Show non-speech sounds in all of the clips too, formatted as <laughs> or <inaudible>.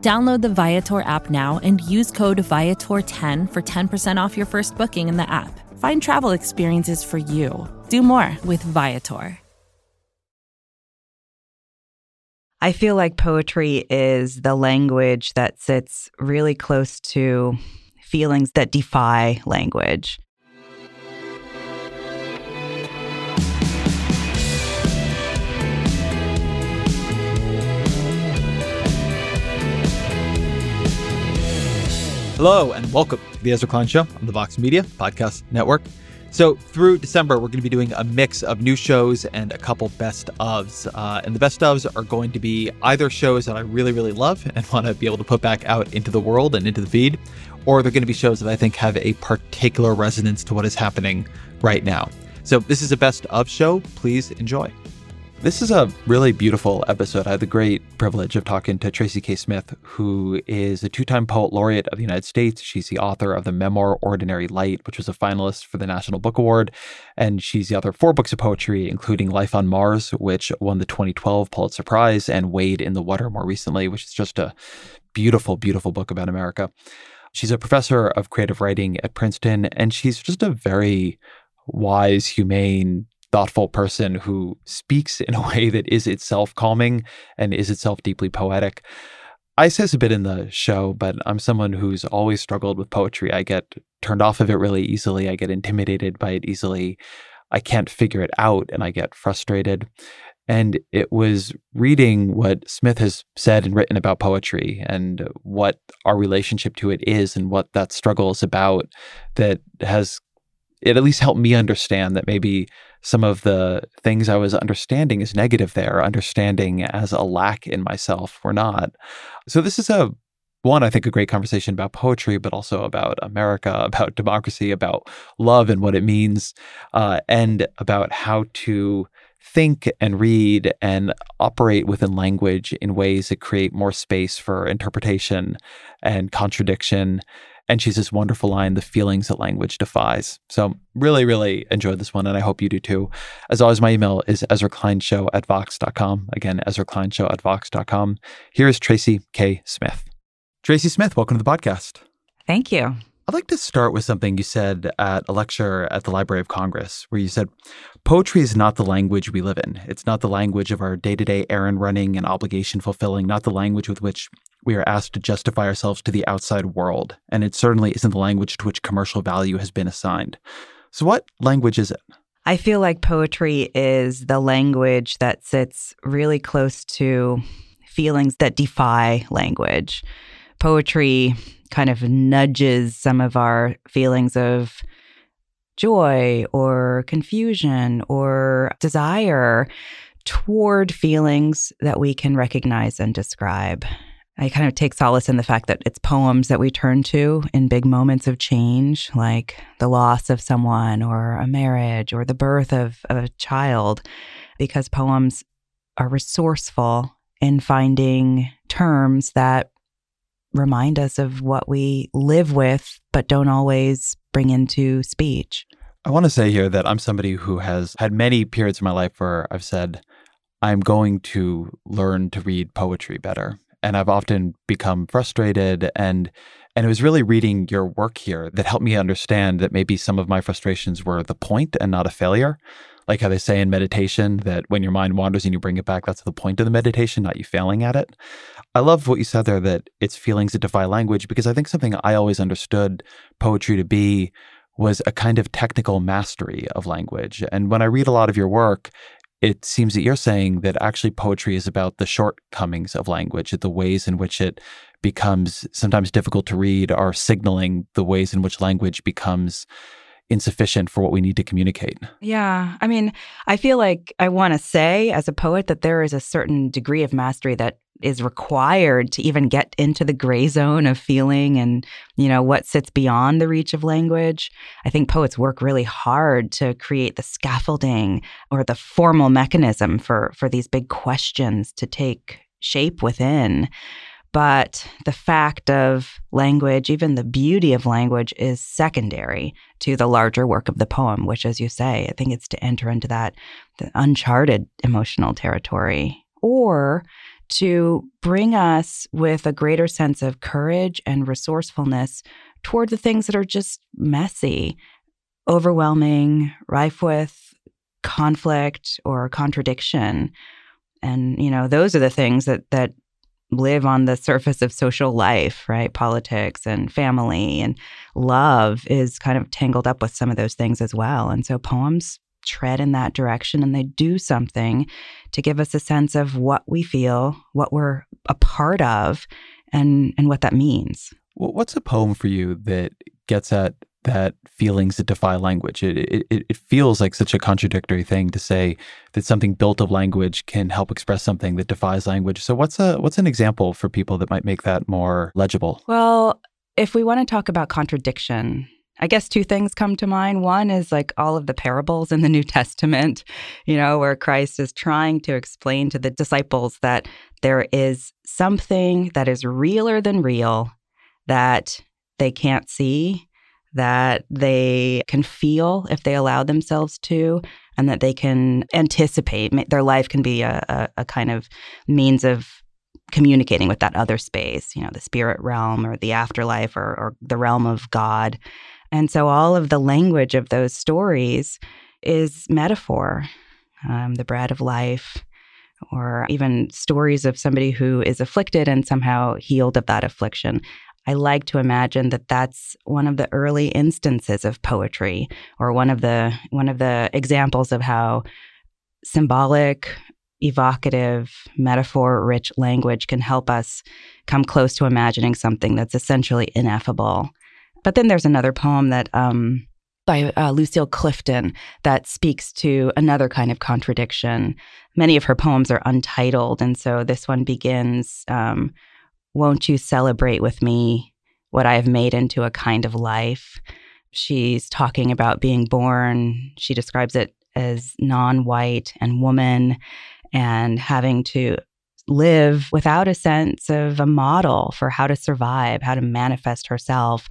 Download the Viator app now and use code Viator10 for 10% off your first booking in the app. Find travel experiences for you. Do more with Viator. I feel like poetry is the language that sits really close to feelings that defy language. Hello and welcome to the Ezra Klein Show on the Vox Media Podcast Network. So, through December, we're going to be doing a mix of new shows and a couple best ofs. Uh, and the best ofs are going to be either shows that I really, really love and <laughs> want to be able to put back out into the world and into the feed, or they're going to be shows that I think have a particular resonance to what is happening right now. So, this is a best of show. Please enjoy. This is a really beautiful episode. I had the great privilege of talking to Tracy K. Smith, who is a two time poet laureate of the United States. She's the author of the memoir Ordinary Light, which was a finalist for the National Book Award. And she's the author of four books of poetry, including Life on Mars, which won the 2012 Pulitzer Prize, and Wade in the Water more recently, which is just a beautiful, beautiful book about America. She's a professor of creative writing at Princeton, and she's just a very wise, humane, thoughtful person who speaks in a <laughs> way that is itself calming and is itself deeply poetic. I say this a bit in the show, but I'm someone who's always struggled with poetry. I get turned off of it really easily. I get intimidated by it easily. I can't figure it out and I get frustrated. And it was reading what Smith has said and written about poetry and what our relationship to it is and what that struggle is about that has it at least helped me understand that maybe some of the things I was understanding as negative there, understanding as a lack in myself, were not. So this is a one, I think, a great conversation about poetry, but also about America, <laughs> about democracy, about love and what it means, uh, and about how to think and read and operate within language in ways that create more space for interpretation and contradiction and she's this wonderful line, the feelings that language defies. So really, really enjoyed this one, and I hope you do too. As always, my email is EzraKleinShow at Vox.com. Again, EzraKleinShow at Vox.com. Here is Tracy K. Smith. Tracy Smith, welcome to the podcast. Thank you. I'd like to start with something you said at a lecture at the Library of Congress, where you said, Poetry is not the language we live in. It's not the language of our day to day errand running and obligation fulfilling, not the language with which we are asked to justify ourselves to the outside world. And it certainly isn't the language to which commercial value has been assigned. So, what language is it? I feel like poetry is the language that sits really close to feelings that defy language. Poetry kind of nudges some of our feelings of joy or confusion or desire toward feelings that we can recognize and describe. I kind of take solace in the fact that it's poems that we turn to in big moments of change, like the loss of someone or a marriage or the birth of, of a child, because poems are resourceful in finding terms that remind us of what we live with, but don't always bring into speech. I want to say here that I'm somebody who has had many periods in my life where I've said, I'm going to learn to read poetry better. And I've often become frustrated and And it was really reading your work here that helped me understand that maybe some of my frustrations were the point and not a failure. Like how they say in meditation that when your mind wanders and you bring it back, that's the point of the meditation, not you failing at it. I love what you said there that it's feelings that defy language because I think something I always understood poetry to be was a kind of technical mastery of language. And when I read a lot of your work, it seems that you're saying that actually poetry is about the shortcomings of language, the ways in which it becomes sometimes difficult to read, are signaling the ways in which language becomes insufficient for what we need to communicate. Yeah. I mean, I feel like I want to say as a poet that there is a certain degree of mastery that is required to even get into the gray zone of feeling and, you know, what sits beyond the reach of language. I think poets work really hard to create the scaffolding or the formal mechanism for for these big questions to take shape within. But the fact of language, even the beauty of language, is secondary to the larger work of the poem, which, as you say, I think it's to enter into that uncharted emotional territory or to bring us with a greater sense of courage and resourcefulness toward the things that are just messy, overwhelming, rife with conflict or contradiction. And, you know, those are the things that that live on the surface of social life, right? Politics and family and love is kind of tangled up with some of those things as well. And so poems tread in that direction and they do something to give us a sense of what we feel, what we're a part of, and and what that means. What's a poem for you that gets at that feelings that defy language. It, it, it feels like such a contradictory thing to say that something built of language can help express something that defies language. So what's a what's an example for people that might make that more legible? Well, if we want to talk about contradiction, I guess two things come to mind. One is like all of the parables in the New <laughs> Testament, you know, where Christ is trying to explain to the disciples that there is something that is realer than real that they can't see that they can feel if they allow themselves to, and that they can anticipate. Their life can be a, a, a kind of means of communicating with that other space, you know, the spirit realm or the afterlife or, or the realm of God. And so all of the language of those stories is metaphor, um, the bread of life, or even stories of somebody who is afflicted and somehow healed of that affliction. I like to imagine that that's one of the early instances of poetry or one of the one of the examples of how symbolic evocative metaphor rich language can help us come close to imagining something that's essentially ineffable but then there's another poem that um, by uh, Lucille Clifton that speaks to another kind of contradiction. Many of her poems are untitled, and so this one begins um, won't you celebrate with me what I have made into a kind of life? She's talking about being born. She describes it as non white and woman and having to live without a sense of a model for how to survive, how to manifest herself.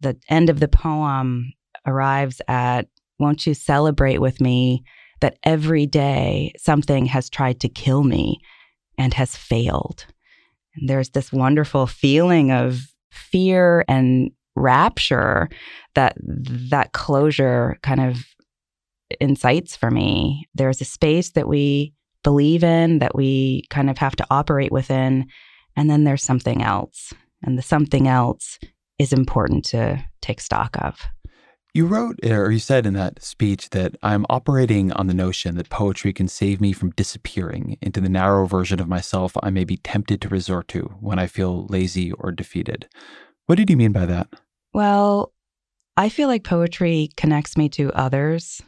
The end of the poem arrives at Won't you celebrate with me that every day something has tried to kill me and has failed? And there's this wonderful feeling of fear and rapture that that closure kind of incites for me. There's a space that we believe in, that we kind of have to operate within, and then there's something else. And the something else is important to take stock of. You wrote, or you said in that speech, that I'm operating on the notion that poetry can save me from disappearing into the narrow version of myself I may be tempted to resort to when I feel lazy or defeated. What did you mean by that? Well, I feel like poetry connects me to others.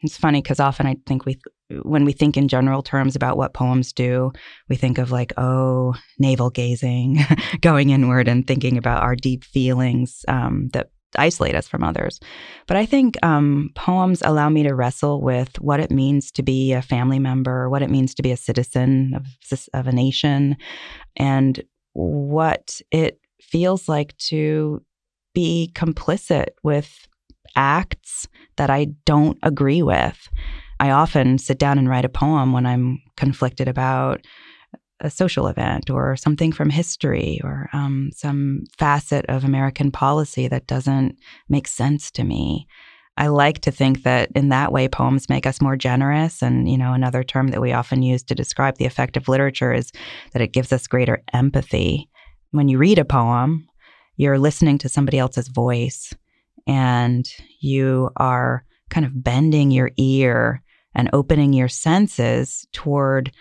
It's funny because often I think we, when we think in general terms about what poems do, we think of like, oh, navel gazing, <laughs> going inward and thinking about our deep feelings um, that isolate us from others. But I think um, poems allow me to wrestle with what it means to be a family member, what it means to be a citizen of, of a nation, and what it feels like to be complicit with acts that I don't agree with. I often sit down and write a poem when I'm conflicted about a social event or something from history or um, some facet of American policy that doesn't make sense to me. I like to think that in that way, poems make us more generous. And, you know, another term that we often use to describe the effect of literature is that it gives us greater empathy. When you read a poem, you're listening to somebody else's voice and you are kind of bending your ear and opening your senses toward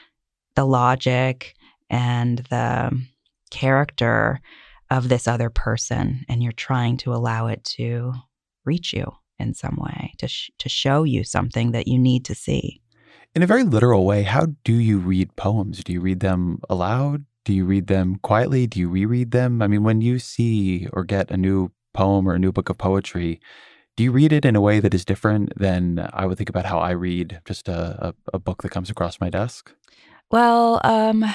the logic and the character of this other person and you're trying to allow it to reach you in some way to sh- to show you something that you need to see. In a very literal way how do you read poems? Do you read them aloud? Do you read them quietly? Do you reread them? I mean when you see or get a new poem or a new book of poetry do you read it in a way that is different than I would think about how I read just a, a, a book that comes across my desk? Well, um,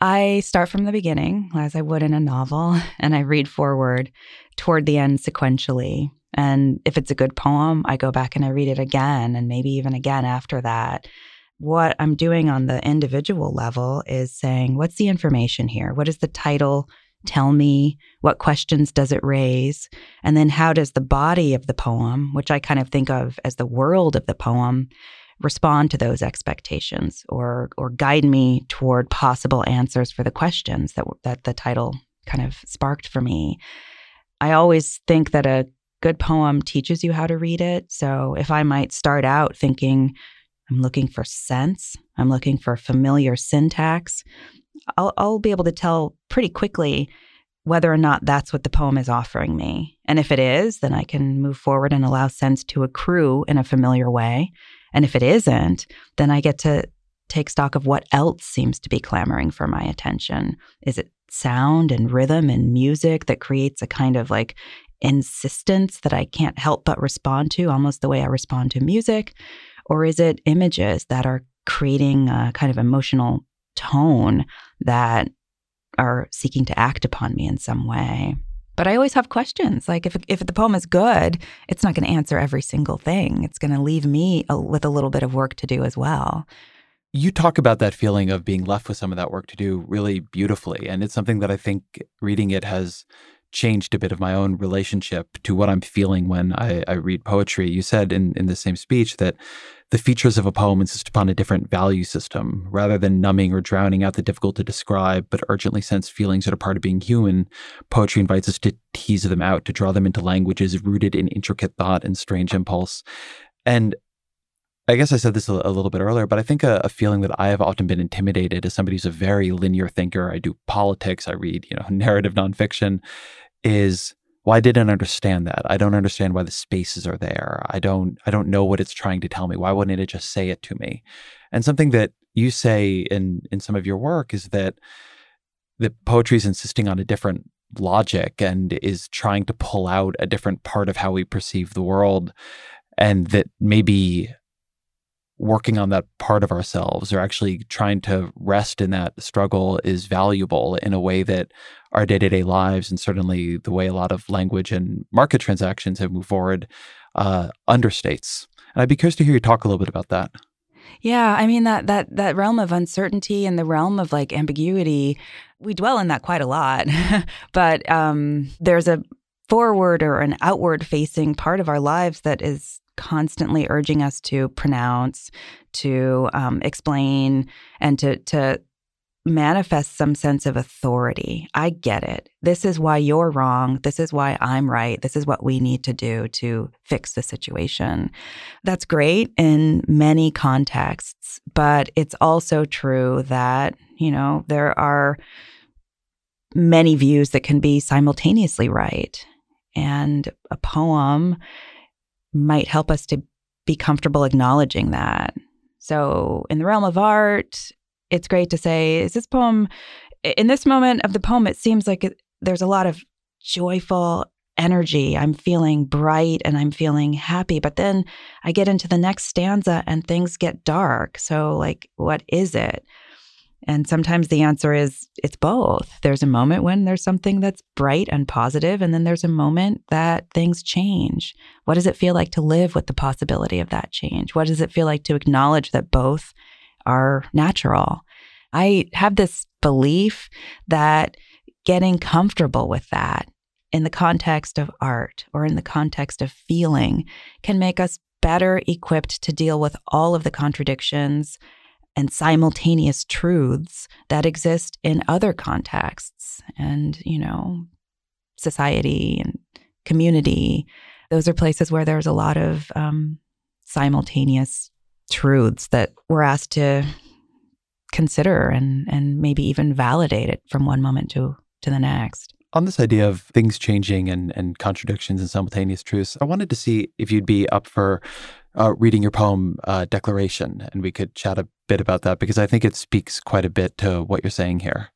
I start from the beginning, as I would in a novel, <laughs> and I read forward toward the end sequentially. And if it's a good poem, I go back and I read it again, and maybe even again after that. What I'm doing on the individual level is saying, what's the information here? What is the title tell me? What questions does it raise? And then how does the body of the poem, which I kind of think of as the world of the poem, respond to those expectations or or guide me toward possible answers for the questions that that the title kind of sparked for me. I always think that a good poem teaches you how to read it. So if I might start out thinking I'm looking for sense, I'm looking for familiar syntax, I'll, I'll be able to tell pretty quickly whether or not that's what the poem is offering me. And if it is, then I can move forward and allow sense to accrue in a familiar way. And if it isn't, then I get to take stock of what else seems to be clamoring for my attention. Is it sound and rhythm and music that creates a kind of like insistence that I can't help but respond to, almost the way I respond to music? Or is it images that are creating a kind of emotional tone that are seeking to act upon me in some way. But I always have questions. Like if if the poem is good, it's not going to answer every single thing. It's going to leave me a, with a little bit of work to do as well. You talk about that feeling of being left with some of that work to do really beautifully, and it's something that I think reading it has changed a bit of my own relationship to what I'm feeling when I, I read poetry. You said in in the same speech that the features of a poem insist upon a different value system. Rather than numbing or drowning out the difficult to describe but urgently sensed feelings that are part of being human, poetry invites us to tease them out, to draw them into languages rooted in intricate thought and strange impulse. And I guess I said this a, a little bit earlier, but I think a, a, feeling that I have often been intimidated as somebody who's a very linear thinker. I do politics, I read, you know, <laughs> narrative nonfiction, is well, I didn't understand that. I don't understand why the spaces are there. I don't I don't know what it's trying to tell me. Why wouldn't it just say it to me? And something that you say in in some of your work is that the poetry is insisting on a different logic and is trying to pull out a different part of how we perceive the world and that maybe working on that part of ourselves or actually trying to rest in that struggle is valuable in a way that our day-to-day lives and certainly the way a lot of language and market transactions have moved forward uh, understates and i'd be curious to hear you talk a little bit about that yeah, I mean that that that realm of uncertainty and the realm of like ambiguity, we dwell in that quite a lot. <laughs> but um, there's a forward or an outward facing part of our lives that is constantly urging us to pronounce, to um, explain, and to to manifest some sense of authority. I get it. This is why you're wrong. This is why I'm right. This is what we need to do to fix the situation. That's great in many contexts, but it's also true that, you know, there are many views that can be simultaneously right. And a poem might help us to be comfortable acknowledging that. So, in the realm of art, it's great to say, is this poem, in this moment of the poem, it seems like it, there's a lot of joyful energy. I'm feeling bright and I'm feeling happy. But then I get into the next stanza and things get dark. So, like, what is it? And sometimes the answer is it's both. There's a moment when there's something that's bright and positive, and then there's a moment that things change. What does it feel like to live with the possibility of that change? What does it feel like to acknowledge that both are natural? I have this belief that getting comfortable with that in the context of art or in the context of feeling can make us better equipped to deal with all of the contradictions and simultaneous truths that exist in other contexts and, you know, society and community. Those are places where there's a lot of um, simultaneous truths that we're asked to consider and and maybe even validate it from one moment to to the next. On this idea of things changing and and contradictions and simultaneous truths, I wanted to see if you'd be up for uh, reading your poem uh, Declaration, and we could chat a bit about that because I think it speaks quite a bit to what you're saying here.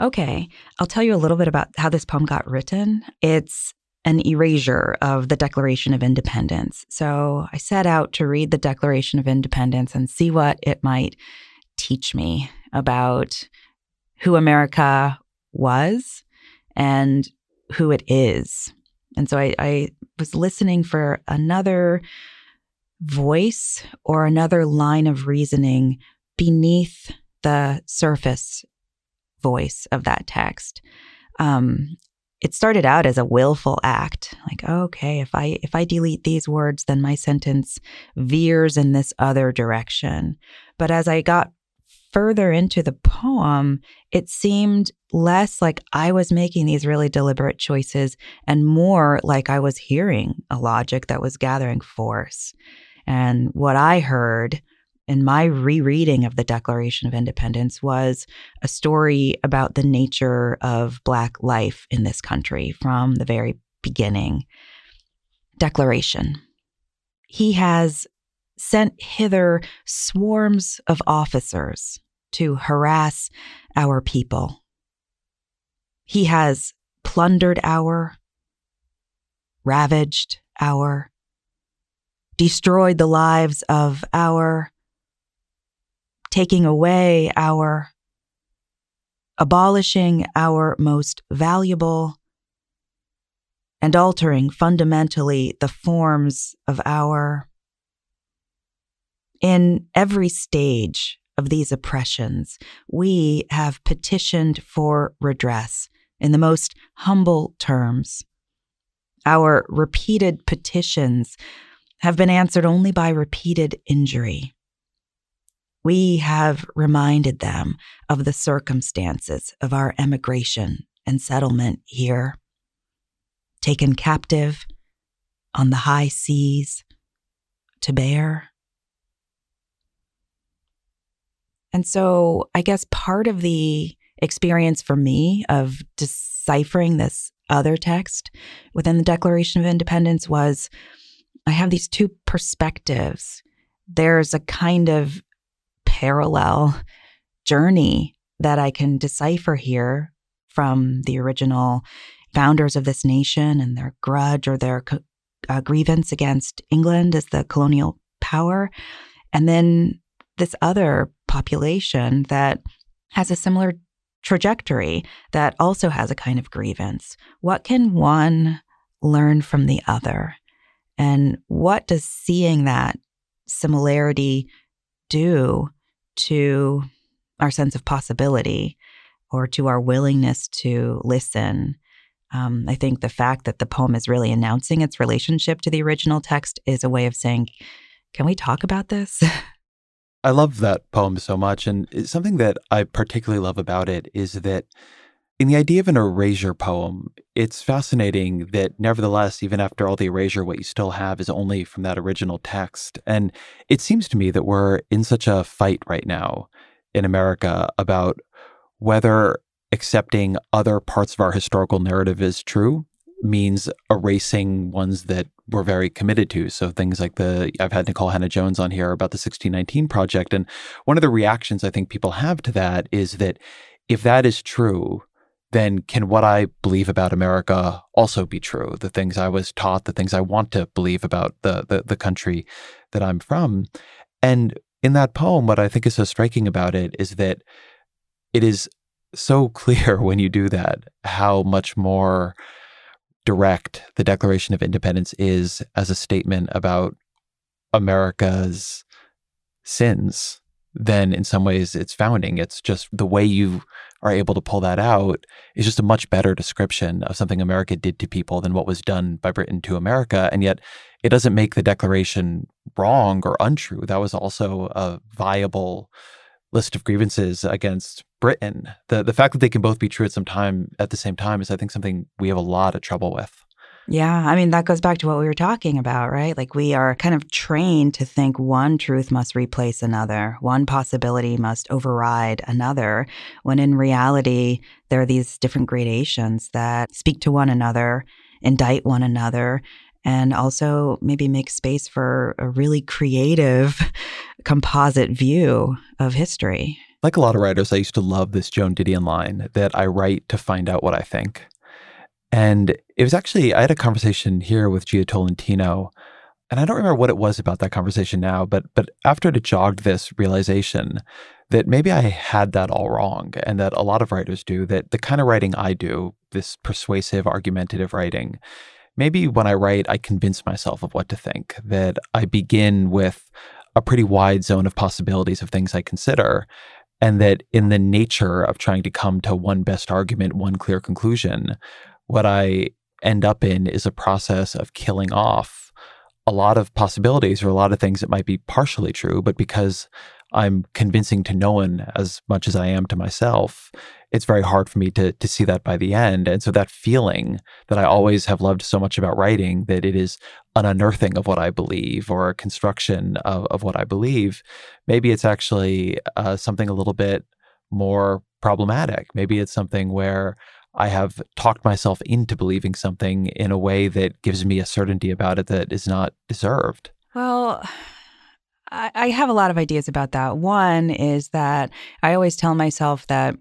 Okay, I'll tell you a little bit about how this poem got written. It's an erasure of the Declaration of Independence. So I set out to read the Declaration of Independence and see what it might teach me about who America was and who it is. And so I, I was listening for another voice or another line of reasoning beneath the surface voice of that text. Um, it started out as a willful act like okay if i if i delete these words then my sentence veers in this other direction but as i got further into the poem it seemed less like i was making these really deliberate choices and more like i was hearing a logic that was gathering force and what i heard in my rereading of the Declaration of Independence was a story about the nature of Black life in this country from the very beginning. Declaration. He has sent hither swarms of officers to harass our people. He has plundered our, ravaged our, destroyed the lives of our taking away our, abolishing our most valuable, and altering fundamentally the forms of our. In every stage of these oppressions, we have petitioned for redress in the most humble terms. Our repeated petitions have been answered only by repeated injury. We have reminded them of the circumstances of our emigration and settlement here. Taken captive on the high seas to bear. And so I guess part of the experience for me of deciphering this other text within the Declaration of Independence was I have these two perspectives. There's a kind of parallel journey that I can decipher here from the original founders of this nation and their grudge or their uh, grievance against England as the colonial power. And then this other population that has a similar trajectory that also has a kind of grievance. What can one learn from the other? And what does seeing that similarity do to our sense of possibility or to our willingness to listen. Um, I think the fact that the poem is really announcing its relationship to the original text is a way of saying, can we talk about this? <laughs> I love that poem so much. And something that I particularly love about it is that in the idea of an erasure poem, it's fascinating that nevertheless, even after all the erasure, what you still have is only from that original text. And it seems to me that we're in such a fight right now in America about whether accepting other parts of our historical narrative is true means erasing ones that we're very committed to. So things like the I've had Nikole Hannah-Jones on here about the 1619 project and one of the reactions I think people have to that is that if that is true, then can what I believe about America also be true? The things I was taught, the things I want to believe about the, the, the country that I'm from. And in that poem, what I think is so striking about it is that it is so <laughs> clear when you do that how much more direct the Declaration of Independence is as a statement about America's sins than in some ways its founding. It's just the way you are able to pull that out is just a much better description of something America did to people than what was done by Britain to America. And yet it doesn't make the declaration wrong or untrue. That was also a viable list of grievances against Britain. The the fact that they can both be true at some time at the same time is I think something we have a lot of trouble with. Yeah, I mean, that goes back to what we were talking about, right? Like, we are kind of trained to think one truth must replace another, one possibility must override another, when in reality, there are these different gradations that speak to one another, indict one another, and also maybe make space for a really creative <laughs> composite view of history. Like a lot of writers, I used to love this Joan Didion line that I write to find out what I think. And it was actually, I had a conversation here with Jia Tolentino, and I don't remember what it was about that conversation now, but but after it jogged this realization that maybe I had that all wrong, and that a lot of writers do, that the kind of writing I do, this persuasive, argumentative writing, maybe when I write, I convince myself of what to think, that I begin with a pretty wide zone of possibilities of things I consider. And that in the nature of trying to come to one best argument, one clear conclusion, what I end up in is a process of killing off a lot of possibilities or a lot of things that might be partially true, but because I'm convincing to no one as much as I am to myself, it's very hard for me to to see that by the end. And so that feeling that I always have loved so much about writing, that it is an unearthing of what I believe or a construction of, of what I believe, maybe it's actually uh, something a little bit more problematic. Maybe it's something where I have talked myself into believing something in a way that gives me a certainty about it that is not deserved. Well, I, have a lot of ideas about that. One is that I always tell myself that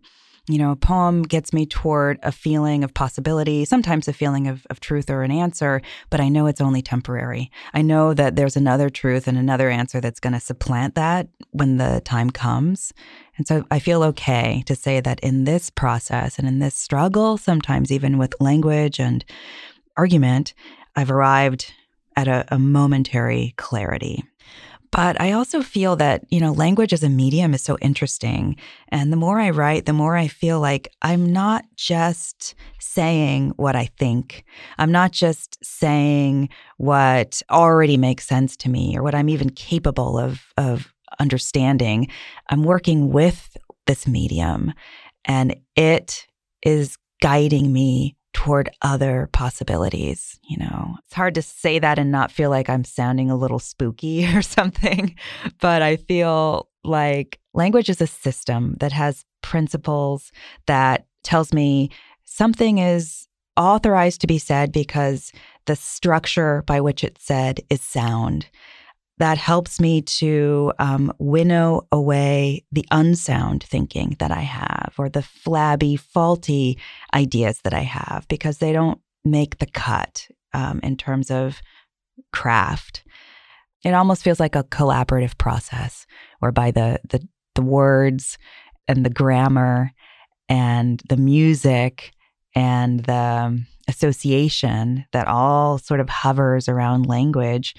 you know, a poem gets me toward a feeling of possibility, sometimes a feeling of, of truth or an answer, but I know it's only temporary. I know that there's another truth and another answer that's going to supplant that when the time comes. And so I feel okay to say that in this process and in this struggle, sometimes even with language and argument, I've arrived at a, a momentary clarity. But I also feel that, you know, language as a medium is so interesting. And the more I write, the more I feel like I'm not just saying what I think. I'm not just saying what already makes sense to me or what I'm even capable of, of understanding. I'm working with this medium and it is guiding me toward other possibilities. You know, it's hard to say that and not feel like I'm sounding a little spooky <laughs> or something, but I feel like language is a system that has principles that tells me something is authorized to be said because the structure by which it's said is sound that helps me to um, winnow away the unsound thinking that I have or the flabby, faulty ideas that I have because they don't make the cut um, in terms of craft. It almost feels like a collaborative process whereby the, the, the words and the grammar and the music and the association that all sort of hovers around language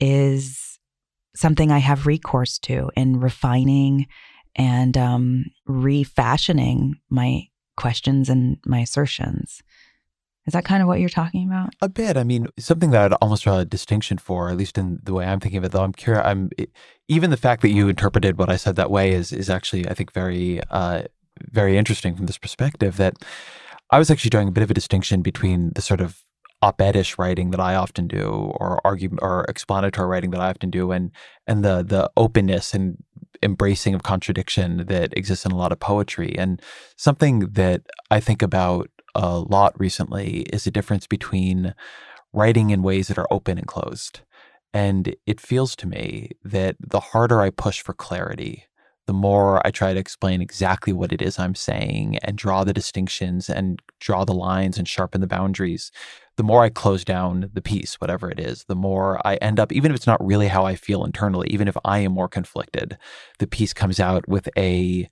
is something I have recourse to in refining and um, refashioning my questions and my assertions. Is that kind of what you're talking about? A bit. I mean, something that I'd almost draw a distinction for, at least in the way I'm thinking of it. Though I'm curious. I'm even the fact that you interpreted what I said that way is is actually, I think, very uh, very interesting from this perspective. That I was actually drawing a bit of a distinction between the sort of op-edish writing that I often do, or argument or explanatory writing that I often do, and and the the openness and embracing of contradiction that exists in a lot of poetry. And something that I think about a lot recently is the difference between writing in ways that are open and closed. And it feels to me that the harder I push for clarity, the more I try to explain exactly what it is I'm saying and draw the distinctions and draw the lines and sharpen the boundaries, the more I close down the piece, whatever it is, the more I end up, even if it's not really how I feel internally, even if I am more conflicted, the piece comes out with a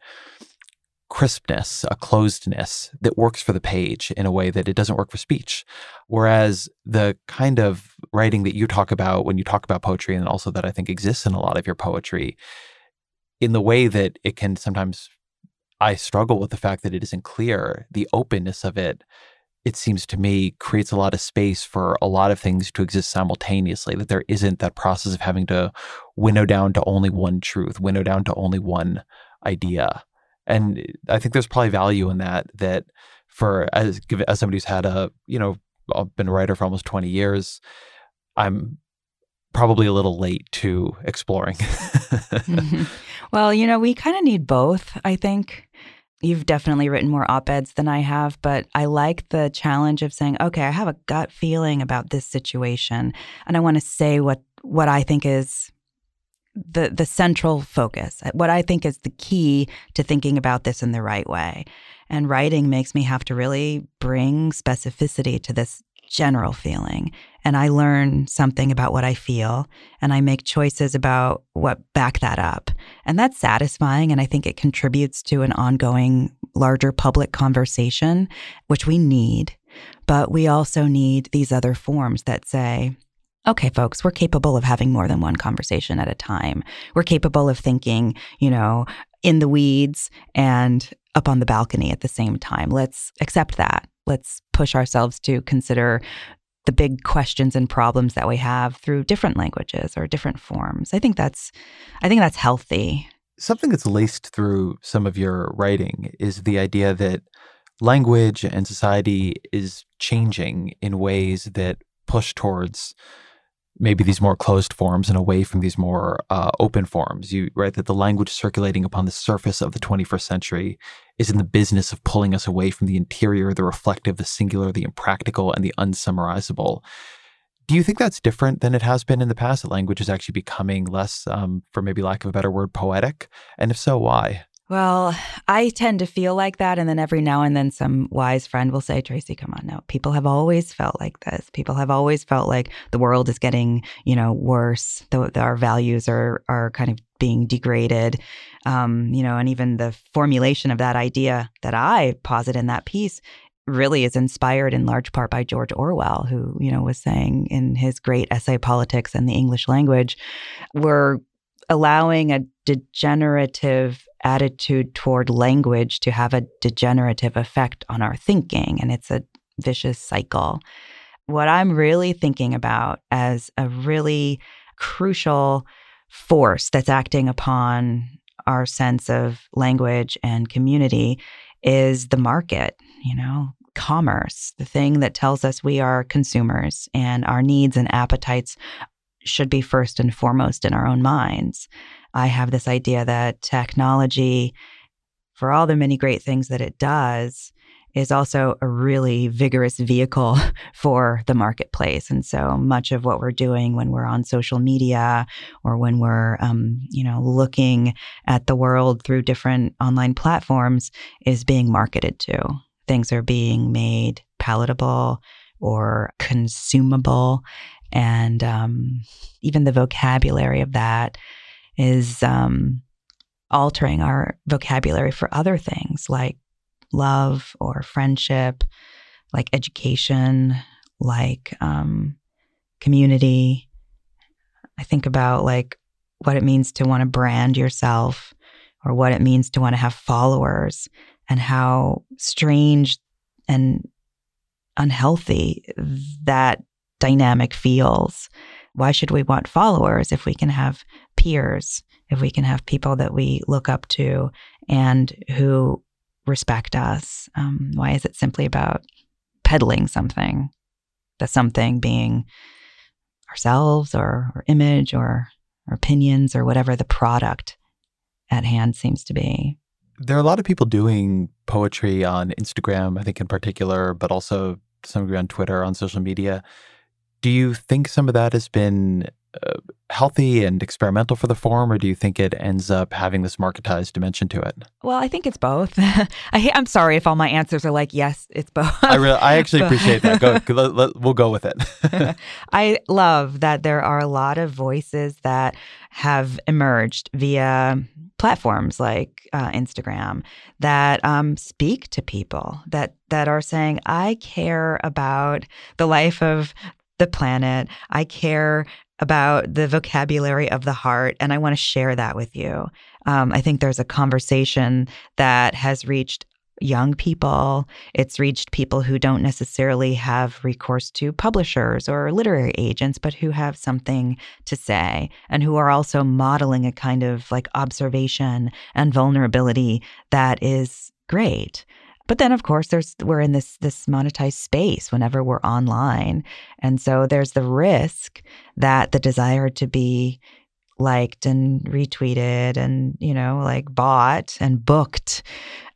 crispness, a closedness that works for the page in a way that it doesn't work for speech. Whereas the kind of writing that you talk about when you talk about poetry, and also that I think exists in a lot of your poetry, in the way that it can sometimes I struggle with the fact that it isn't clear, the openness of it, it seems to me, creates a lot of space for a lot of things to exist simultaneously, that there isn't that process of having to winnow down to only one truth, winnow down to only one idea. And I think there's probably value in that, that for as, as somebody who's had a, you know, I've been a writer for almost 20 years, I'm probably a little late to exploring. mm-hmm. <laughs> Well, you know, we kind of need both, I think. You've definitely written more op eds than I have, but I like the challenge of saying, okay, I have a gut feeling about this situation, and I want to say what, what I think is the the central focus what i think is the key to thinking about this in the right way and writing makes me have to really bring specificity to this general feeling and I learn something about what I feel and I make choices about what back that up. And that's satisfying. And I think it contributes to an ongoing, larger public conversation, which we need. But we also need these other forms that say, okay, folks, we're capable of having more than one conversation at a time. We're capable of thinking, you know, in the weeds and up on the balcony at the same time. Let's accept that let's push ourselves to consider the big questions and problems that we have through different languages or different forms. I think that's I think that's healthy. Something that's laced through some of your writing is the idea that language and society is changing in ways that push towards maybe these more closed forms and away from these more uh, open forms. You write that the language circulating upon the surface of the 21st century is in the business of pulling us away from the interior, the reflective, the singular, the impractical, and the unsummarizable. Do you think that's different than it has been in the past? That language is actually becoming less, um, for maybe lack of a better word, poetic? And if so, why? Well, I tend to feel like that. And then every now and then some wise friend will say, Tracy, come on now. People have always felt like this. People have always felt like the world is getting, you know, worse. The, our values are, are kind of being degraded. Um, you know, and even the formulation of that idea that I posit in that piece really is inspired in large part by George Orwell, who, you know, was saying in his great essay Politics and the English Language, we're allowing a degenerative attitude toward language to have a degenerative effect on our thinking. And it's a vicious cycle. What I'm really thinking about as a really crucial force that's acting upon our sense of language and community is the market, you know, commerce, the thing that tells us we are consumers and our needs and appetites should be first and foremost in our own minds. I have this idea that technology, for all the many great things that it does, is also a really vigorous vehicle <laughs> for the marketplace. And so much of what we're doing when we're on social media or when we're, um, you know, looking at the world through different online platforms is being marketed to. Things are being made palatable or consumable. And um, even the vocabulary of that is um, altering our vocabulary for other things like love or friendship, like education, like um, community. I think about like what it means to want to brand yourself or what it means to want to have followers and how strange and unhealthy that dynamic feels. Why should we want followers if we can have peers, if we can have people that we look up to and who respect us? Um, why is it simply about peddling something? The something being ourselves or, or image or, or opinions or whatever the product at hand seems to be. There are a lot of people doing poetry on Instagram, I think in particular, but also some degree on Twitter, on social media. Do you think some of that has been uh, healthy and experimental for the form, or do you think it ends up having this marketized dimension to it? Well, I think it's both. <laughs> I, am sorry if all my answers are like, yes, it's both. I, really, I actually <laughs> appreciate that. Go, let, let, we'll go with it. <laughs> I love that there are a lot of voices that have emerged via platforms like uh, Instagram that um, speak to people that that are saying, "I care about the life of the planet. I care about the vocabulary of the heart, and I want to share that with you. Um, I think there's a conversation that has reached young people. It's reached people who don't necessarily have recourse to publishers or literary agents, but who have something to say and who are also modeling a kind of like observation and vulnerability that is great. But then of course there's we're in this this monetized space whenever we're online. And so there's the risk that the desire to be liked and retweeted and you know like bought and booked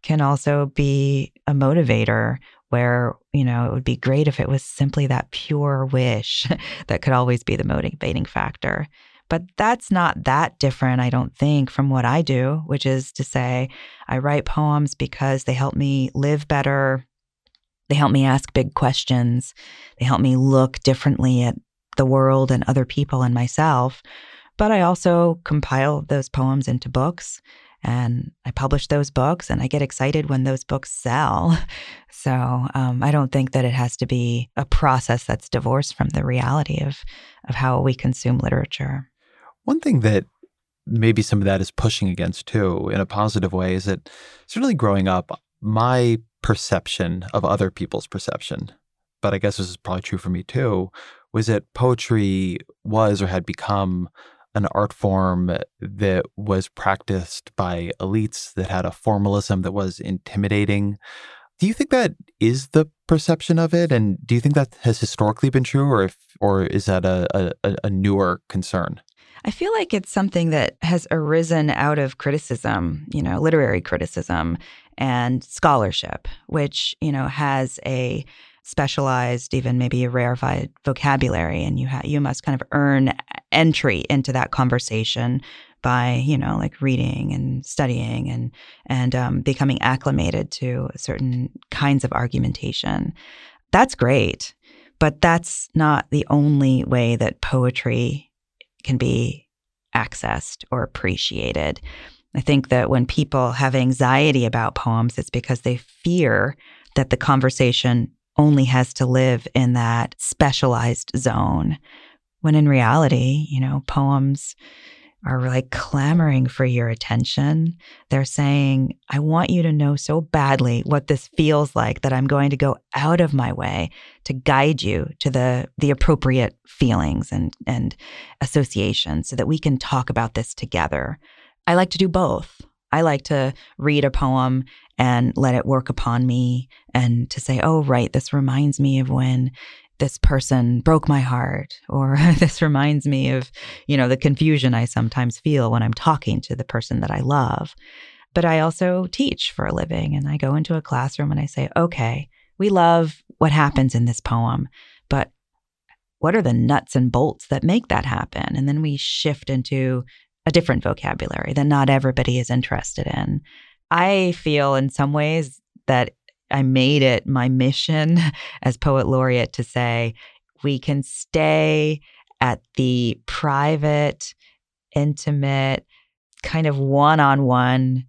can also be a motivator where you know it would be great if it was simply that pure wish <laughs> that could always be the motivating factor but that's not that different, I don't think, from what I do, which is to say, I write poems because they help me live better. They help me ask big questions. They help me look differently at the world and other people and myself. But I also compile those poems into books and I publish those books and I get excited when those books sell. <laughs> So um, I don't think that it has to be a process that's divorced from the reality of, of how we consume literature. One thing that maybe some of that is pushing against too in a positive way is that certainly growing up, my perception of other people's perception, but I guess this is probably true for me too, was that poetry was or had become an art form that was practiced by elites that had a formalism that was intimidating. Do you think that is the perception of it, and do you think that has historically been true, or if, or is that a, a, a newer concern? I feel like it's something that has arisen out of criticism, you know, literary criticism and scholarship, which, you know, has a specialized, even maybe a rarefied vocabulary, and you ha- you must kind of earn entry into that conversation by you know like reading and studying and and um, becoming acclimated to certain kinds of argumentation. That's great, but that's not the only way that poetry can be accessed or appreciated. I think that when people have anxiety about poems, it's because they fear that the conversation only has to live in that specialized zone. When in reality, you know, poems are like clamoring for your attention. They're saying, I want you to know so badly what this feels like that I'm going to go out of my way to guide you to the the appropriate feelings and and associations so that we can talk about this together. I like to do both. I like to read a poem and let it work upon me and to say, oh, right, this reminds me of when this person broke my heart or <laughs> this reminds me of you know the confusion i sometimes feel when i'm talking to the person that i love. But i also teach for a living and i go into a classroom and i say okay we love what happens in this poem but what are the nuts and bolts that make that happen? And then we shift into a different vocabulary that not everybody is interested in. I feel in some ways that I made it my mission <laughs> as poet laureate to say we can stay at the private, intimate, kind of one on one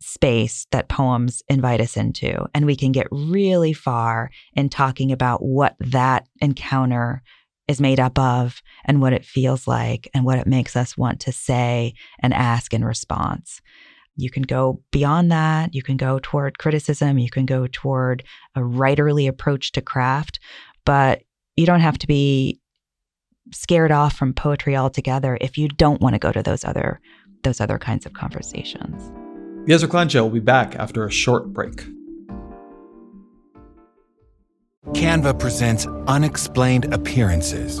space that poems invite us into. And we can get really far in talking about what that encounter is made up of and what it feels like and what it makes us want to say and ask in response. You can go beyond that. You can go toward criticism. You can go toward a writerly approach to craft, but you don't have to be scared off from poetry altogether if you don't want to go to those other those other kinds of conversations. The Ezra Klein Show will be back after a short break. Canva presents unexplained appearances.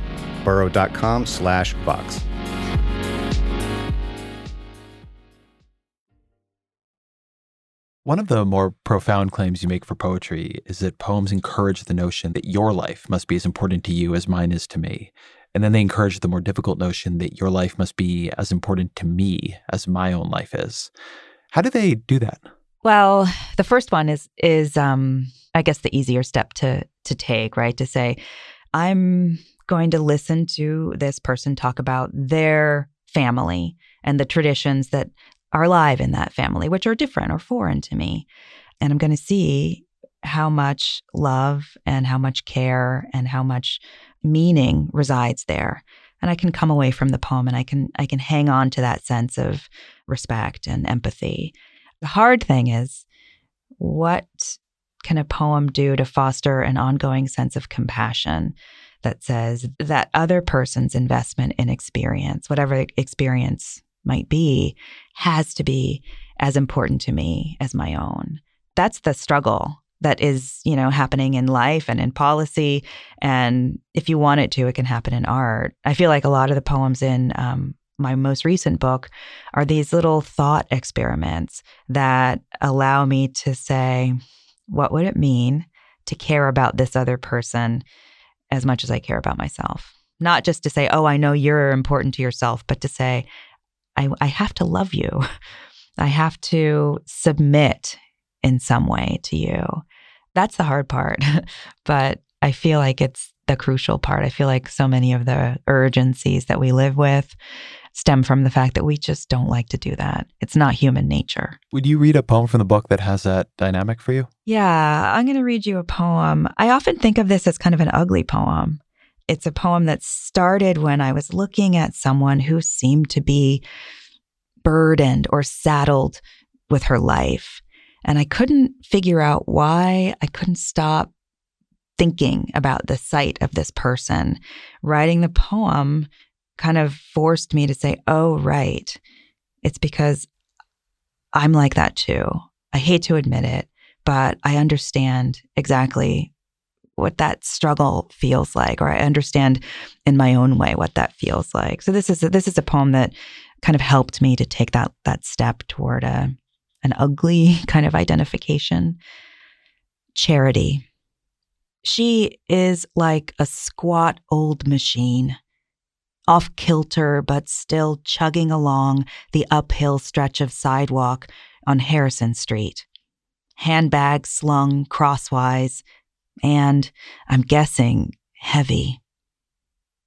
burrow.com slash box. One of the more profound claims you make for poetry is that poems encourage the notion that your life must be as important to you as mine is to me. And then they encourage the more difficult notion that your life must be as important to me as my own life is. How do they do that? Well, the first one is is um I guess the easier step to to take, right? To say I'm going to listen to this person talk about their family and the traditions that are alive in that family, which are different or foreign to me. And I'm going to see how much love and how much care and how much meaning resides there. And i can come away from the poem and i can i can hang on to that sense of respect and empathy. The hard thing is what can a poem do to foster an ongoing sense of compassion that says that other person's investment in experience, whatever experience might be, has to be as important to me as my own. That's the struggle that is, you know, happening in life and in policy. And if you want it to, it can happen in art. I feel like a lot of the poems in um, my most recent book are these little thought experiments that allow me to say, what would it mean to care about this other person as much as I care about myself. Not just to say, oh, I know you're important to yourself, but to say, I, I have to love you. I have to submit in some way to you. That's the hard part. <laughs> but I feel like it's the crucial part. I feel like so many of the urgencies that we live with stem from the fact that we just don't like to do that. It's not human nature. Would you read a poem from the book that has that dynamic for you? Yeah, I'm going to read you a poem. I often think of this as kind of an ugly poem. It's a poem that started when I was looking at someone who seemed to be burdened or saddled with her life. And I couldn't figure out why. I couldn't stop thinking about the sight of this person. Writing the poem kind of forced me to say, oh, right. It's because I'm like that too. I hate to admit it, but I understand exactly what that struggle feels like, or I understand in my own way what that feels like. So this is a, this is a poem that kind of helped me to take that that step toward a an ugly <laughs> kind of identification. Charity. She is like a squat old machine off kilter but still chugging along the uphill stretch of sidewalk on Harrison Street. Handbag slung crosswise, and, I'm guessing, heavy.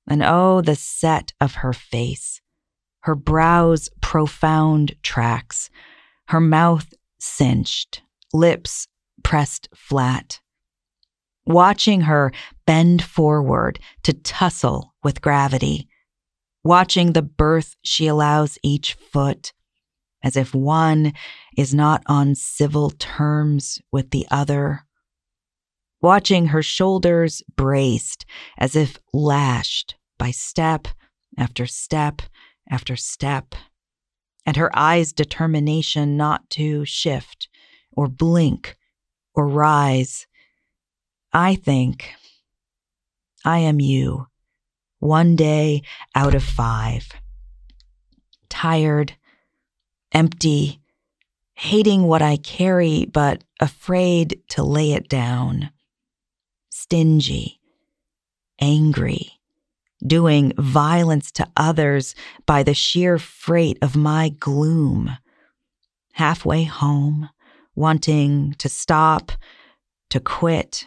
And oh, the set of her face, her brows profound tracks, her mouth cinched, lips pressed flat. Watching her bend forward to tussle with gravity, watching the berth she allows each foot, as if one is not on civil terms with the other, watching her shoulders braced as if lashed by step after step after step, and her eyes' determination not to shift or blink or rise. I think I am you one day out of five. Tired, empty, hating what I carry, but afraid to lay it down. Stingy, angry, doing violence to others by the sheer freight of my gloom. Halfway home, wanting to stop, to quit,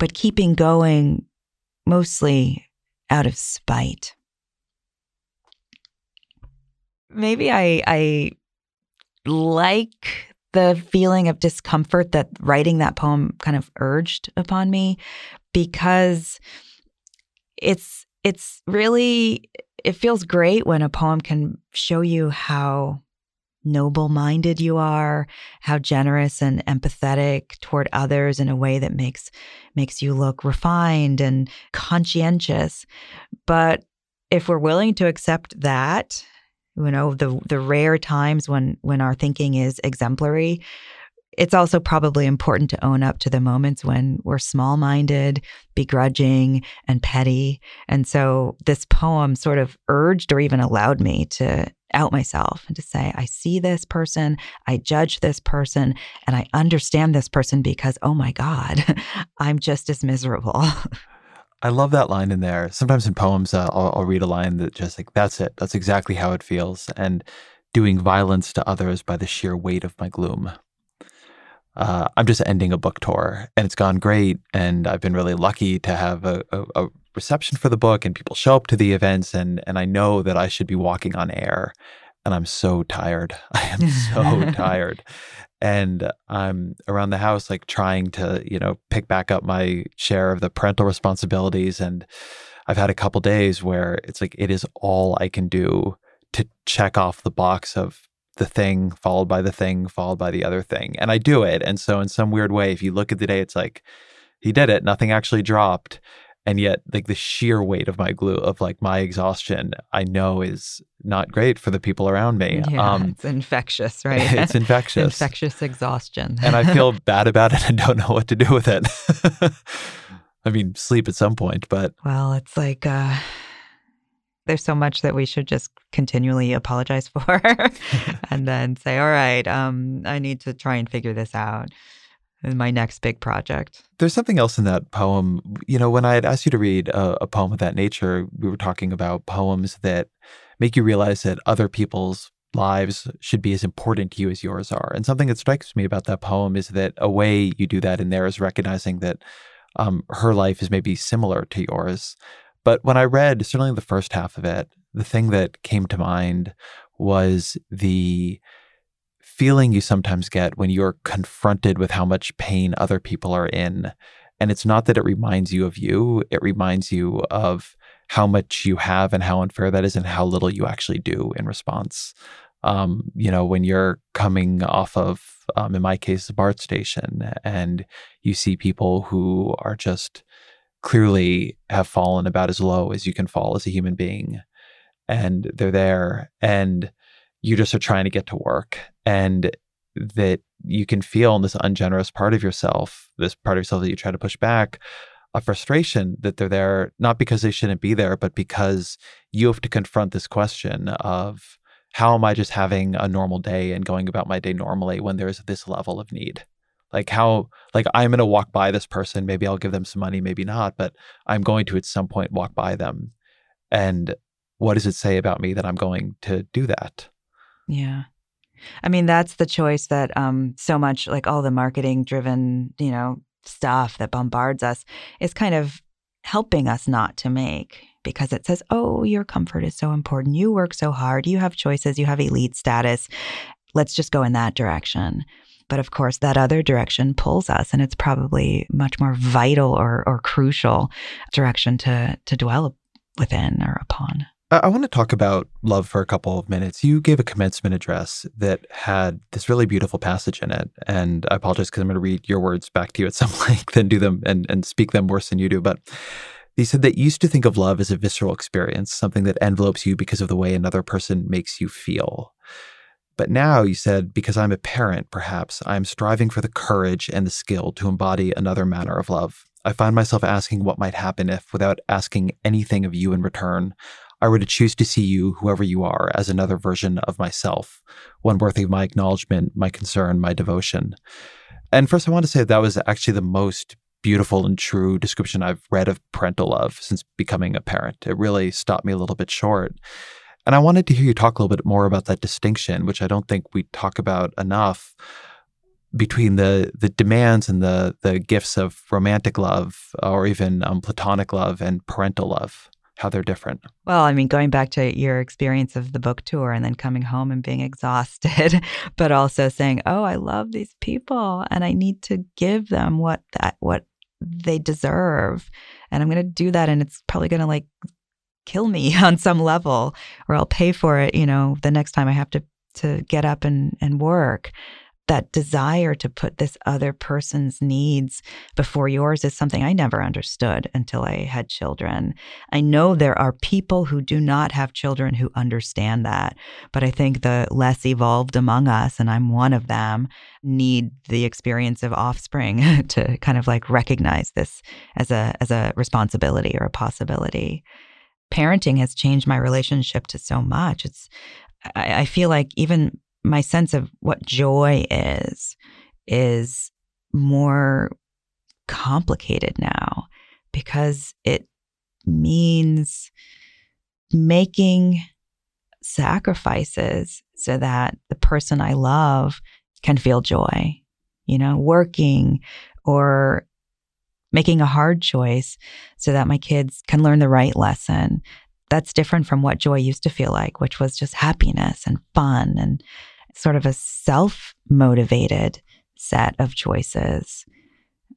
but keeping going mostly out of spite. Maybe I I like the feeling of discomfort that writing that poem kind of urged upon me because it's it's really it feels great when a poem can show you how noble minded you are, how generous and empathetic toward others in a way that makes makes you look refined and conscientious. But if we're willing to accept that, you know, the the rare times when when our thinking is exemplary, it's also probably important to own up to the moments when we're small minded, begrudging, and petty. And so this poem sort of urged or even allowed me to out myself and to say, I see this person, I judge this person, and I understand this person because, oh my God, <laughs> I'm just as miserable. <laughs> I love that line in there. Sometimes in poems, uh, I'll, I'll read a line that just like, that's it. That's exactly how it feels. And doing violence to others by the sheer weight of my gloom uh, I'm just ending a book tour and it's gone great. And I've been really lucky to have a, a, a, reception for the book and people show up to the events. And, and I know that I should be walking on air. And I'm so tired. <laughs> I am so <laughs> tired. And I'm around the house, like trying to, you know, pick back up my share of the parental responsibilities. And I've had a couple days where it's like, it is all I can do to check off the box of the thing followed by the thing followed by the other thing and i do it. And so in some weird way if you look at the day it's like he did it nothing actually dropped and yet like the sheer weight of my glue of like my exhaustion i know is not great for the people around me. Yeah, um, it's infectious <laughs> right? it's <laughs> infectious. Infectious exhaustion. And i feel <laughs> bad about it and don't know what to do with it. I mean sleep at some point but well it's like uh there's so much that we should just continually apologize <laughs> for <laughs> and then say, all right, um, I need to try and figure this out in my next big project. There's something else in that poem. You know, when I had asked you to read a, a poem of that nature, we were talking about poems that make you realize that other people's lives should be as important to you as yours are. And something that strikes me about that poem is that a way you do that in there is recognizing that um, her life is maybe similar to yours, but when I read certainly the first half of it, the thing that came to mind was the feeling you sometimes get when you're confronted with how much pain other people are in. And it's not that it reminds you of you, it reminds you of how much you have and how unfair that is and how little you actually do in response. Um, you know, when you're coming off of, um, in my case, the BART station, and you see people who are just clearly have fallen about as low as you can fall as a human being. And they're there and you just are trying to get to work. And that you can feel in this ungenerous part of yourself, this part of yourself that you try to push back, a frustration that they're there, not because they shouldn't be there, but because you have to confront this question of how am I just having a normal day and going about my day normally when there's this level of need? Like how like i'm going to walk by this person maybe i'll give them some money maybe not but i'm going to at some point walk by them. And what does it say about me that i'm going to do that? Yeah. I mean that's the choice that um so much like all the marketing driven you know stuff that bombards us is kind of helping us not to make because it says oh your comfort is so important. You work so hard. You have choices. You have elite status. Let's just go in that direction but of course, that other direction pulls us, and it's probably much more vital or, or crucial direction to, to dwell within or upon. I want to talk about love for a couple of minutes. You gave a commencement address that had this really beautiful passage in it. And I apologize because I'm going to read your words back to you at some <laughs> length and do them and, and speak them worse than you do. But you said that you used to think of love as a visceral experience, something that envelopes you because of the way another person makes you feel. But now, you said, because I'm a parent, perhaps, I'm striving for the courage and the skill to embody another manner of love. I find myself asking what might happen if, without asking anything of you in return, I were to choose to see you, whoever you are, as another version of myself, one worthy of my acknowledgement, my concern, my devotion. And first, I want to say that, that was actually the most beautiful and true description I've read of parental love since becoming a parent. It really stopped me a little bit short. And I wanted to hear you talk a little bit more about that distinction, which I don't think we talk about enough. between the the demands and the the gifts of romantic love or even um, platonic love and parental love how they're different well i mean going back to your experience of the book tour and then coming home and being <laughs> exhausted but also saying oh i love these people and i need to give them what that what they deserve and i'm going to do that and it's probably going to like kill me <laughs> on some level or i'll pay for it you know the next time i have to to get up and and work that desire to put this other person's needs before yours is something I never understood until I had children. I know there are people who do not have children who understand that, but I think the less evolved among us, and I'm one of them, need the experience of offspring <laughs> to kind of like recognize this as a as a responsibility or a possibility. Parenting has changed my relationship to so much. It's I, I feel like even my sense of what joy is is more complicated now because it means making sacrifices so that the person I love can feel joy, you know, working or making a hard choice so that my kids can learn the right lesson. That's different from what joy used to feel like, which was just happiness and fun and sort of a self motivated set of choices.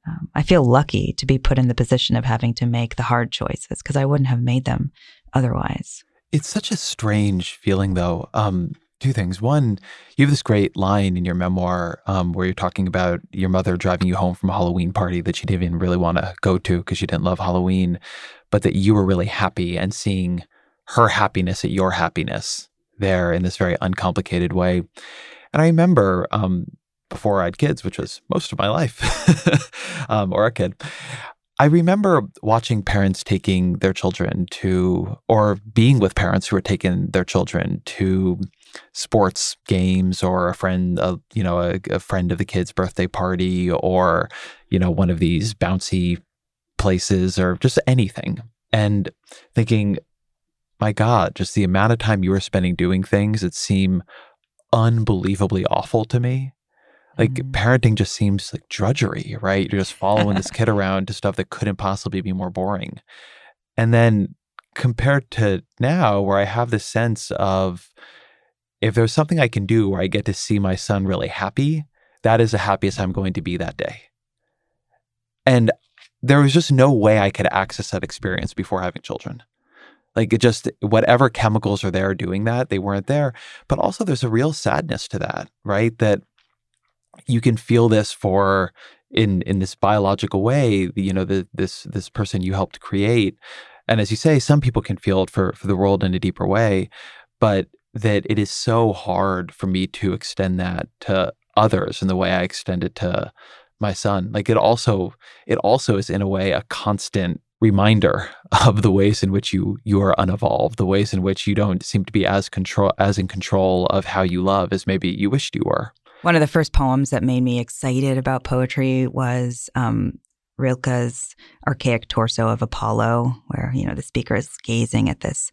Um, I feel lucky to be put in the position of having to make the hard choices because I wouldn't have made them otherwise. It's such a strange feeling, though. Um, two things. One, you have this great line in your memoir um, where you're talking about your mother driving you home from a Halloween party that she didn't even really want to go to because she didn't love Halloween, but that you were really happy and seeing her happiness at your happiness there in this very uncomplicated way. And I remember um, before I had kids, which was most of my life, <laughs> um, or a kid, I remember watching parents taking their children to, or being with parents who were taking their children to sports games or a friend, uh, you know, a, a friend of the kid's birthday party or, you know, one of these bouncy places or just anything. And thinking, my God, just the amount of time you were spending doing things that seem unbelievably awful to me. Like mm. parenting just seems like drudgery, right? You're just following this kid <laughs> around to stuff that couldn't possibly be more boring. And then compared to now, where I have this sense of if there's something I can do where I get to see my son really happy, that is the happiest I'm going to be that day. And there was just no way I could access that experience before having children. Like it just whatever chemicals are there doing that, they weren't there. But also there's a real sadness to that, right? That you can feel this for in in this biological way, you know, the, this this person you helped create. And as you say, some people can feel it for for the world in a deeper way, but that it is so hard for me to extend that to others in the way I extend it to my son. Like it also it also is in a way a constant reminder <laughs> of the ways in which you you are unevolved, the ways in which you don't seem to be as control as in control of how you love as maybe you wished you were. One of the first poems that made me excited about poetry was um, Rilke's archaic torso of Apollo, where you know the speaker is gazing at this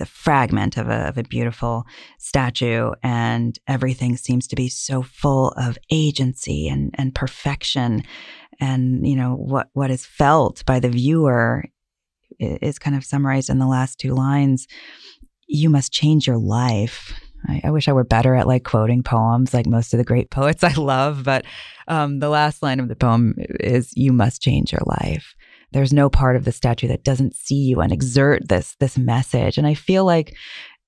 the fragment of a, of a beautiful statue, and everything seems to be so full of agency and, and perfection. And you know what what is felt by the viewer is kind of summarized in the last two lines. You must change your life. I, I, wish I were better at like quoting poems like most of the great <laughs> poets I love, but um, the last line of the poem is "You must change your life." There's no part of the statue that doesn't see you and exert this this message, and I feel like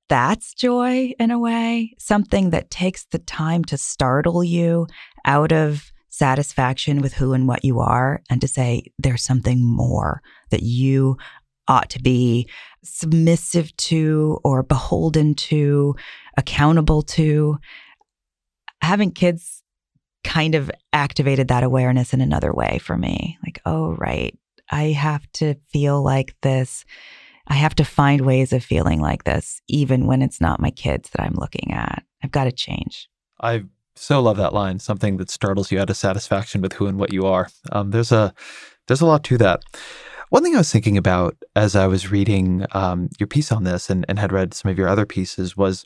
that's joy in a way, something that takes the time to startle you out of satisfaction with who and what you are and to say there's something more that you ought to be submissive to or beholden to, accountable to. Having kids kind of activated that awareness in another way for me. Like, oh, right. I have to feel like this. I have to find ways of feeling like this, even when it's not my kids that I'm looking at. I've got to change. I so love that line. Something that startles you out of satisfaction with who and what you are. Um, there's a there's a lot to that. One thing I was thinking about as I was reading um, your piece on this and, and had read some of your other pieces was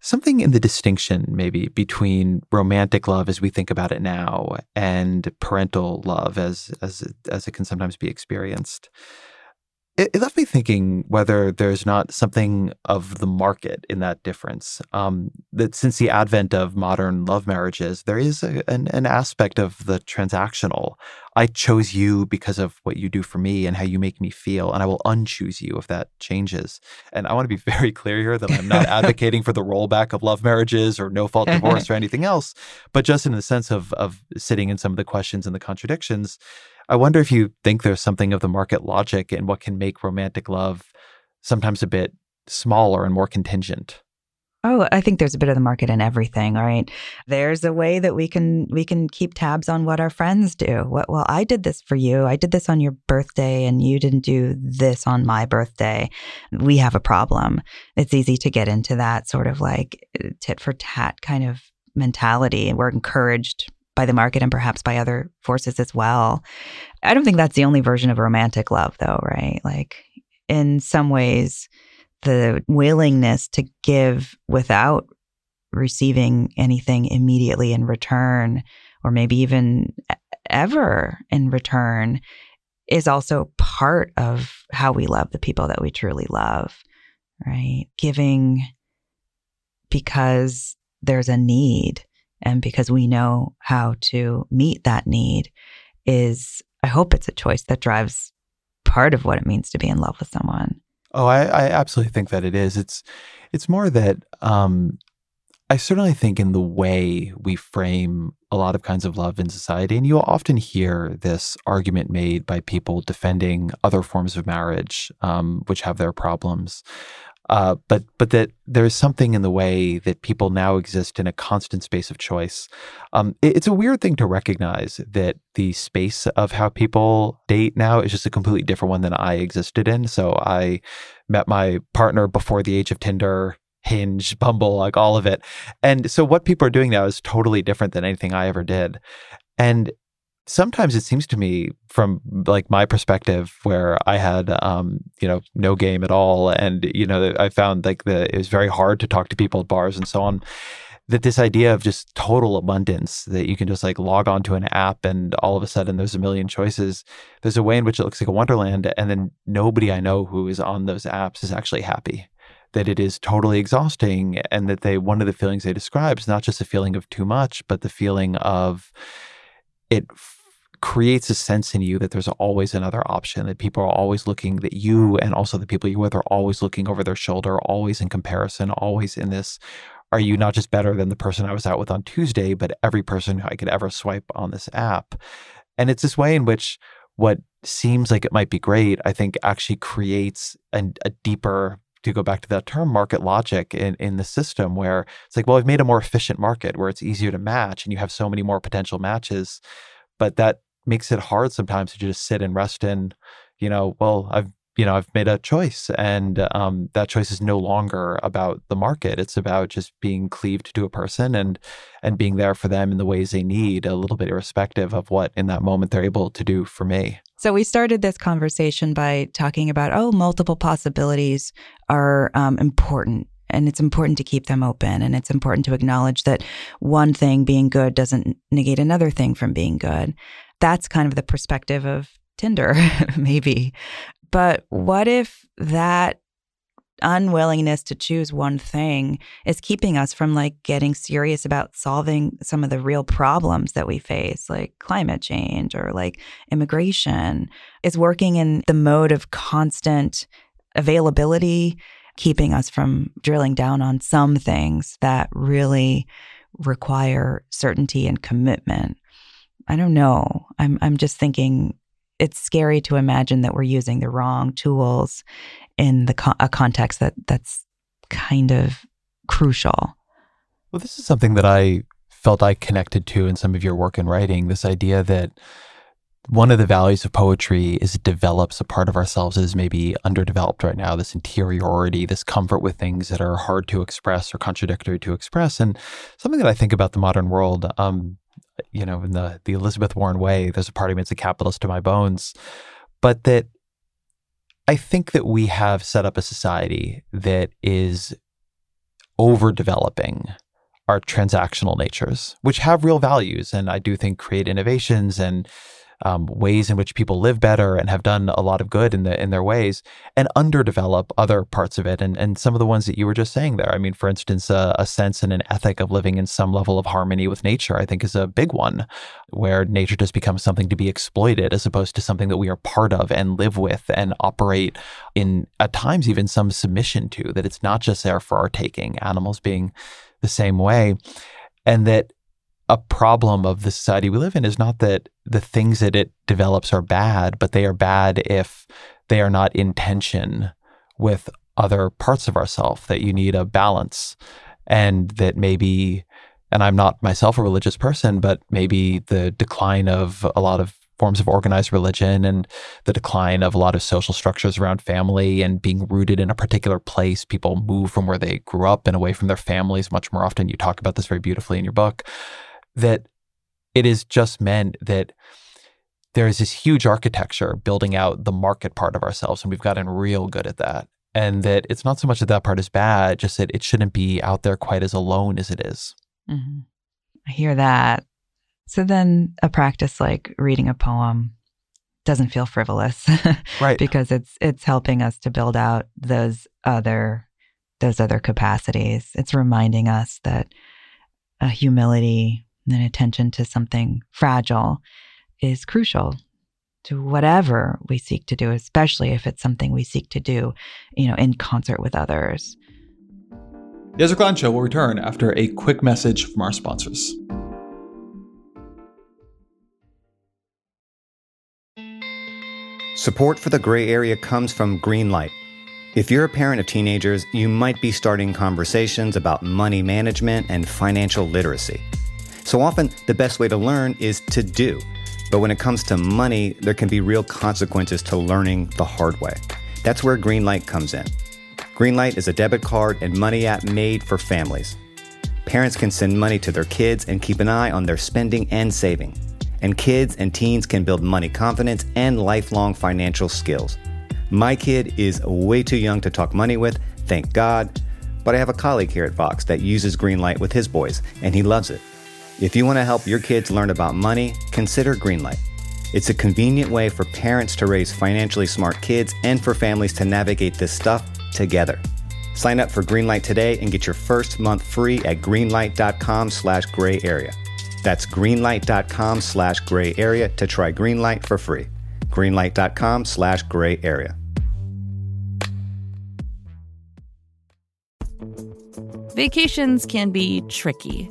something in the distinction maybe between romantic love as we think about it now and parental love as as as it can sometimes be experienced it, it left me thinking whether there's not something of the market in that difference. Um, that since the advent of modern love marriages, there is a, an, an aspect of the transactional. I chose you because of what you do for me and how you make me feel, and I will unchoose you if that changes. And I want to be <laughs> very clear here that I'm not advocating for the rollback of love marriages or no fault divorce or anything else, but just in the sense of of sitting in some of the questions and the contradictions. I wonder if you think there's something of the market logic in what can make romantic love sometimes a bit smaller and more contingent. Oh, I think there's a bit of the market in everything, right? There's a way that we can we can keep tabs on what our friends do. What well, I did this for you. I did this on your birthday and you didn't do this on my birthday. We have a problem. It's easy to get into that sort of like uh, tit for tat kind of mentality. and We're encouraged by the market and perhaps by other forces as well. I don't think that's the only version of romantic love, though, right? Like, in some ways, the willingness to give without receiving anything immediately in return, or maybe even ever in return, is also part of how we love the people that we truly love, right? Giving because there's a need and because we know how to meet that need is i hope it's a choice that drives part of what it means to be in love with someone oh i, I absolutely think that it is. It's it's more that um i certainly think in the way we frame a lot of kinds of love in society and you'll often hear this argument made by people defending other forms of marriage um, which have their problems uh, but but that there's something in the way that people now exist in a constant space of choice. Um, it, it's a weird thing to recognize that the space of how people date now is just a completely different one than I existed in. So I met my partner before the age of Tinder. Hinge, Bumble, like all of it. And so what people are doing now is totally different than anything I ever did. And sometimes it seems to me from like my perspective where i had um you know no game at all and you know i found like the it was very hard to talk to people at bars and so on that this idea of just total abundance that you can just like log on to an app and all of a sudden there's a million choices there's a way in which it looks like a wonderland and then nobody i know who is on those apps is actually happy. That it is totally exhausting and that they one of the feelings they describe is not just a feeling of too much but the feeling of it creates a sense in you that there's always another option, that people are always looking, that you mm-hmm. and also the people you're with are always looking over their shoulder, always in comparison, always in this. Are you not just better than the person I was out with on Tuesday, but every person I could ever swipe on this app? And it's this way in which what seems like it might be great, I think actually creates an, a deeper to go back to that term market logic in, in the system where it's like well i've made a more efficient market where it's easier to match and you have so many more potential matches but that makes it hard sometimes to just sit and rest in, you know, well, I've you know, I've made a choice, and um, that choice is no longer about the market. It's about just being cleaved to a person and and being there for them in the ways they need, a little bit irrespective of what in that moment they're able to do for me. So we started this conversation by talking about oh, multiple possibilities are um, important and it's important to keep them open and it's important to acknowledge that one thing being good doesn't negate another thing from being good that's kind of the perspective of Tinder, <laughs> maybe. But what if that unwillingness to choose one thing is keeping us from like getting serious about solving some of the real problems that we face like climate change or like immigration is working in the mode of constant availability keeping us from drilling down on some things that really require certainty and commitment I don't know. I'm I'm just thinking it's scary to imagine that we're using the wrong tools in the co- a context that that's kind of crucial. Well, this is something that I felt I connected to in some of your work and writing. This idea that one of the values of poetry is it develops a part of ourselves that is maybe underdeveloped right now, this interiority, this comfort with things that are hard to express or contradictory to express. And something that I think about the modern world, um, you know, in the the Elizabeth Warren way, there's a part of me that's a capitalist to my bones, but that I think that we have set up a society that is overdeveloping our transactional natures, which have real values and I do think create innovations and um, ways in which people live better and have done a lot of good in the in their ways, and underdevelop other parts of it. And and some of the ones that you were just saying there. I mean, for instance, uh, a sense and an ethic of living in some level of harmony with nature, I think, is a big one, where nature just becomes something to be exploited as opposed to something that we are part of and live with and operate in at times even some submission to. That it's not just there for our taking. Animals being the same way, and that a problem of the society we live in is not that the things that it develops are bad, but they are bad if they are not in tension with other parts of ourself, that you need a balance. And that maybe, and I'm not myself a religious person, but maybe the decline of a lot of forms of organized religion and the decline of a lot of social structures around family and being rooted in a particular place. People move from where they grew up and away from their families much more often. You talk about this very beautifully in your book that it is just meant that there is this huge architecture building out the market part of ourselves, and we've gotten real good at that. And that it's not so much that that part is bad, just that it shouldn't be out there quite as alone as it is. Mm-hmm. I hear that. So then a practice like reading a poem doesn't feel frivolous. <laughs> right. because it's it's helping us to build out those other those other capacities. It's reminding us that a humility and attention to something fragile is crucial to whatever we seek to do, especially if it's something we seek to do, you know, in concert with others. The Ezra Klein Show will return after a quick message from our sponsors. Support for the gray area comes from Greenlight. If you're a parent of teenagers, you might be starting conversations about money management and financial literacy. So often, the best way to learn is to do. But when it comes to money, there can be real consequences to learning the hard way. That's where Greenlight comes in. Greenlight is a debit card and money app made for families. Parents can send money to their kids and keep an eye on their spending and saving. And kids and teens can build money confidence and lifelong financial skills. My kid is way too young to talk money with, thank God, but I have a colleague here at Vox that uses Greenlight with his boys, and he loves it. If you want to help your kids learn about money, consider Greenlight. It's a convenient way for parents to raise financially smart kids and for families to navigate this stuff together. Sign up for Greenlight today and get your first month free at greenlight.com slash gray area. That's greenlight.com slash gray area to try Greenlight for free. Greenlight.com slash gray area. Vacations can be tricky.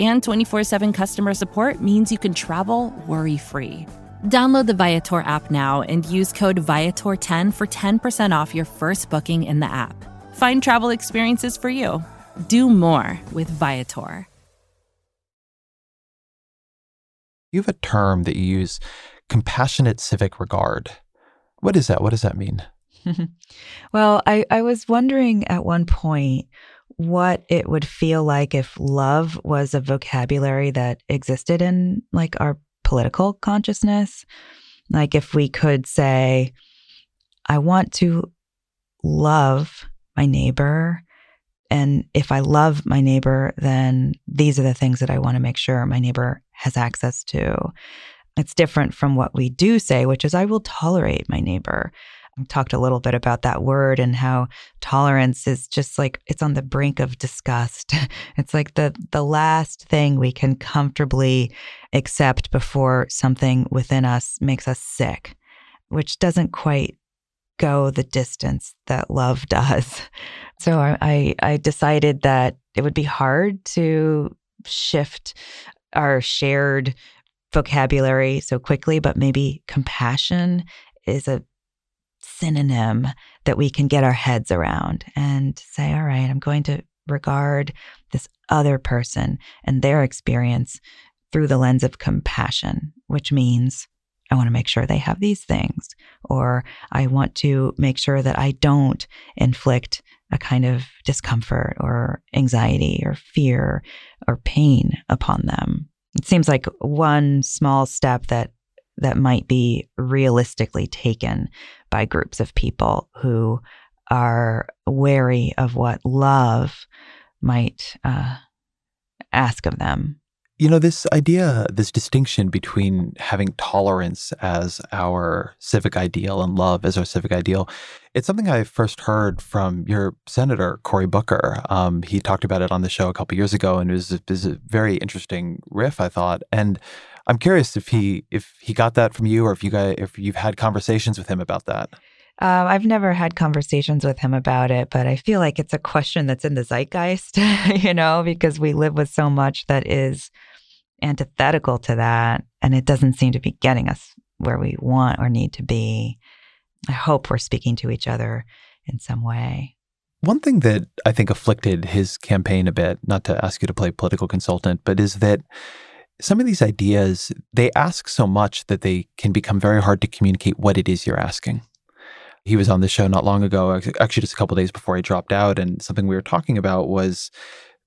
and 24 7 customer support means you can travel worry free. Download the Viator app now and use code Viator10 for 10% off your first booking in the app. Find travel experiences for you. Do more with Viator. You have a term that you use compassionate civic regard. What is that? What does that mean? <laughs> well, I, I was wondering at one point what it would feel like if love was a vocabulary that existed in like our political consciousness. Like if we could say, I want to love my neighbor. And if I love my neighbor, then these are the things that I want to make sure my neighbor has access to. It's different from what we do say, which is, I will tolerate my neighbor talked a little bit about that word and how tolerance is just like it's on the brink of disgust. <laughs> It's like the the last thing we can comfortably accept before something within us makes us sick, which doesn't quite go the distance that love <laughs> does. So I, I decided that it would be hard to shift our shared vocabulary so quickly, but maybe compassion is a synonym that we can get our heads around and say, all right, I'm going to regard this other person and their experience through the lens of compassion, which means I want to make sure they have these things, or I want to make sure that I don't inflict a kind of discomfort or anxiety or fear or pain upon them. It seems like one small step that that might be realistically taken by groups of people who are wary of what love might uh, ask of them. You know, this idea, this distinction between having tolerance as our civic ideal and love as our civic ideal, it's something I first heard from your senator, Cory Booker. Um, he talked about it on the show a couple years ago, and it was, it was a very interesting riff, I thought. And I'm curious if he if he got that from you, or if you guys if you've had conversations with him about that. Uh, I've never had conversations with him about it, but I feel like it's a question that's in the zeitgeist, <laughs> you know, because we live with so much that is antithetical to that. And it doesn't seem to be getting us where we want or need to be. I hope we're speaking to each other in some way. One thing that I think afflicted his campaign a bit, not to ask you to play political consultant, but is that some of these ideas, they ask so much that they can become very hard to communicate what it is you're asking. He was on the show not long ago, actually just a couple days before he dropped out, and something we were talking about was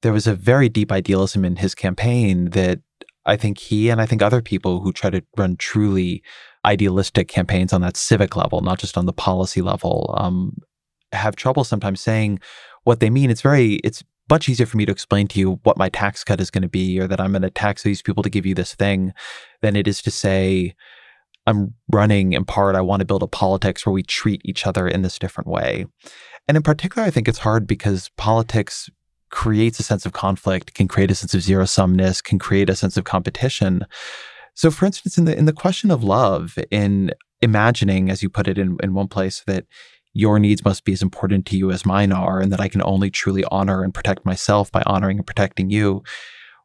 there was a very deep idealism in his campaign that I think he and I think other people who try to run truly idealistic campaigns on that civic level, not just on the policy level, um, have trouble sometimes saying what they mean. It's very, it's much easier for me to explain to you what my tax cut is going to be or that I'm going to tax these people to give you this thing than it is to say, I'm running in part, I want to build a politics where we treat each other in this different way. And in particular, I think it's hard because politics creates a sense of conflict, can create a sense of zero sumness, can create a sense of competition. So, for instance, in the in the question of love, in imagining, as you put it in, in one place, that your needs must be as important to you as mine are, and that I can only truly honor and protect myself by honoring and protecting you.